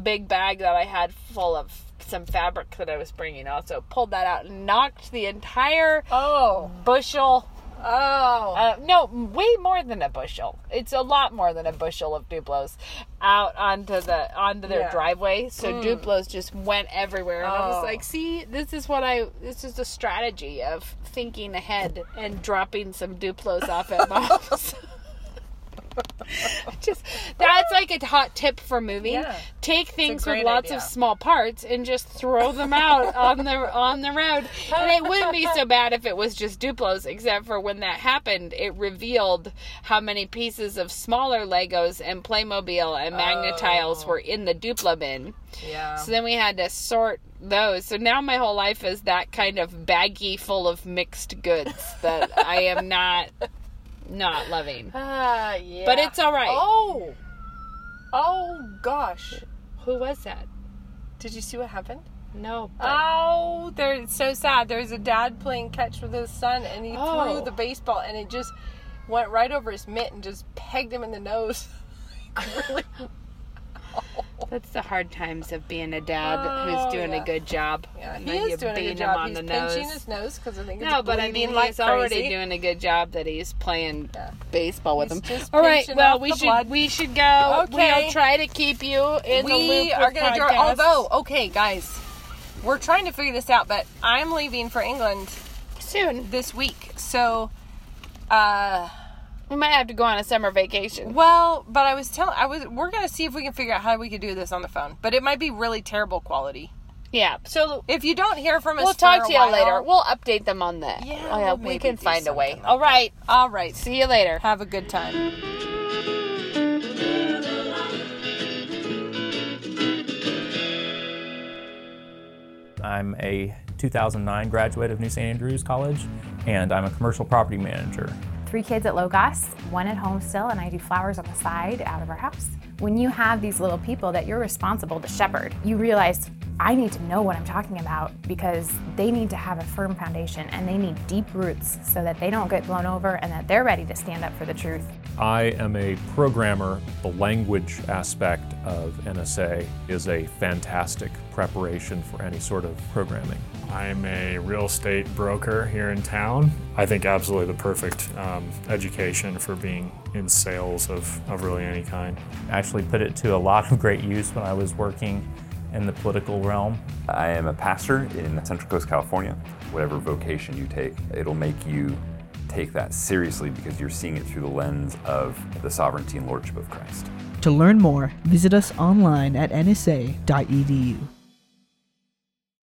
[SPEAKER 3] big bag that I had full of some fabric that I was bringing. Also pulled that out and knocked the entire
[SPEAKER 4] oh,
[SPEAKER 3] bushel
[SPEAKER 4] oh,
[SPEAKER 3] uh, no, way more than a bushel. It's a lot more than a bushel of Duplos out onto the onto their
[SPEAKER 4] Yeah.
[SPEAKER 3] driveway. So Duplos just went everywhere, and I was
[SPEAKER 4] Oh.
[SPEAKER 3] like, "See, this is what I. This is the strategy of thinking ahead and dropping some Duplos off at <laughs> moms." Just that's like a hot tip for moving.
[SPEAKER 4] Yeah.
[SPEAKER 3] Take things with lots
[SPEAKER 4] idea.
[SPEAKER 3] of small parts and just throw them out <laughs> on the on the road. And it wouldn't be so bad if it was just Duplos, except for when that happened, it revealed how many pieces of smaller Legos and Playmobil and Magna-Tiles were in the Duplo bin.
[SPEAKER 4] yeah.
[SPEAKER 3] So then we had to sort those. So now my whole life is that kind of baggy full of mixed goods that I am not not loving.
[SPEAKER 4] Ah, yeah.
[SPEAKER 3] But it's all right.
[SPEAKER 4] Oh, oh gosh.
[SPEAKER 3] Who was that?
[SPEAKER 4] Did you see what happened?
[SPEAKER 3] No. but-
[SPEAKER 4] Oh, they're it's so sad. There's a dad playing catch with his son, and he
[SPEAKER 3] Oh.
[SPEAKER 4] threw the baseball, and it just went right over his mitt and just pegged him in the nose. <laughs> really? <laughs>
[SPEAKER 3] That's the hard times of being a dad
[SPEAKER 4] Oh,
[SPEAKER 3] who's doing
[SPEAKER 4] yeah.
[SPEAKER 3] a good job.
[SPEAKER 4] Yeah, he is doing a good job. He's pinching
[SPEAKER 3] nose.
[SPEAKER 4] his nose because I think it's
[SPEAKER 3] No, but I mean,
[SPEAKER 4] like
[SPEAKER 3] he's already doing a good job that he's playing
[SPEAKER 4] Yeah.
[SPEAKER 3] baseball with
[SPEAKER 4] He's
[SPEAKER 3] him. All right, well, we should
[SPEAKER 4] blood.
[SPEAKER 3] we should go.
[SPEAKER 4] Okay.
[SPEAKER 3] We'll try to keep you in the loop.
[SPEAKER 4] we are going to although okay guys we're trying to figure this out but i'm leaving for england
[SPEAKER 3] soon
[SPEAKER 4] this week so uh
[SPEAKER 3] we might have to go on a summer vacation.
[SPEAKER 4] well but i was telling i was we're going to see if we can figure out how we could do this on the phone but it might be really terrible quality
[SPEAKER 3] Yeah, so
[SPEAKER 4] if you don't hear from us
[SPEAKER 3] we'll talk to you
[SPEAKER 4] while-
[SPEAKER 3] later. We'll update them on that.
[SPEAKER 4] Yeah,
[SPEAKER 3] oh, yeah
[SPEAKER 4] we'll
[SPEAKER 3] we can find a way.
[SPEAKER 4] like
[SPEAKER 3] All right,
[SPEAKER 4] all right
[SPEAKER 3] see you later.
[SPEAKER 4] have a good time
[SPEAKER 5] I'm a 2009 graduate of New St. Andrews College, and I'm a commercial property manager.
[SPEAKER 6] Three kids at Logos, one at home still, and I do flowers on the side out of our house. When you have these little people that you're responsible to shepherd, you realize I need to know what I'm talking about because they need to have a firm foundation and they need deep roots so that they don't get blown over and that they're ready to stand up for the truth.
[SPEAKER 7] I am a programmer. The language aspect of NSA is a fantastic preparation for any sort of programming.
[SPEAKER 8] I'm a real estate broker here in town. I think absolutely the perfect um, education for being in sales of, of really any kind.
[SPEAKER 5] I actually put it to a lot of great use when I was working in the political realm.
[SPEAKER 9] I am a pastor in Central Coast, California. Whatever vocation you take, it'll make you take that seriously because you're seeing it through the lens of the sovereignty and lordship of Christ.
[SPEAKER 10] To learn more, visit us online at nsa.edu.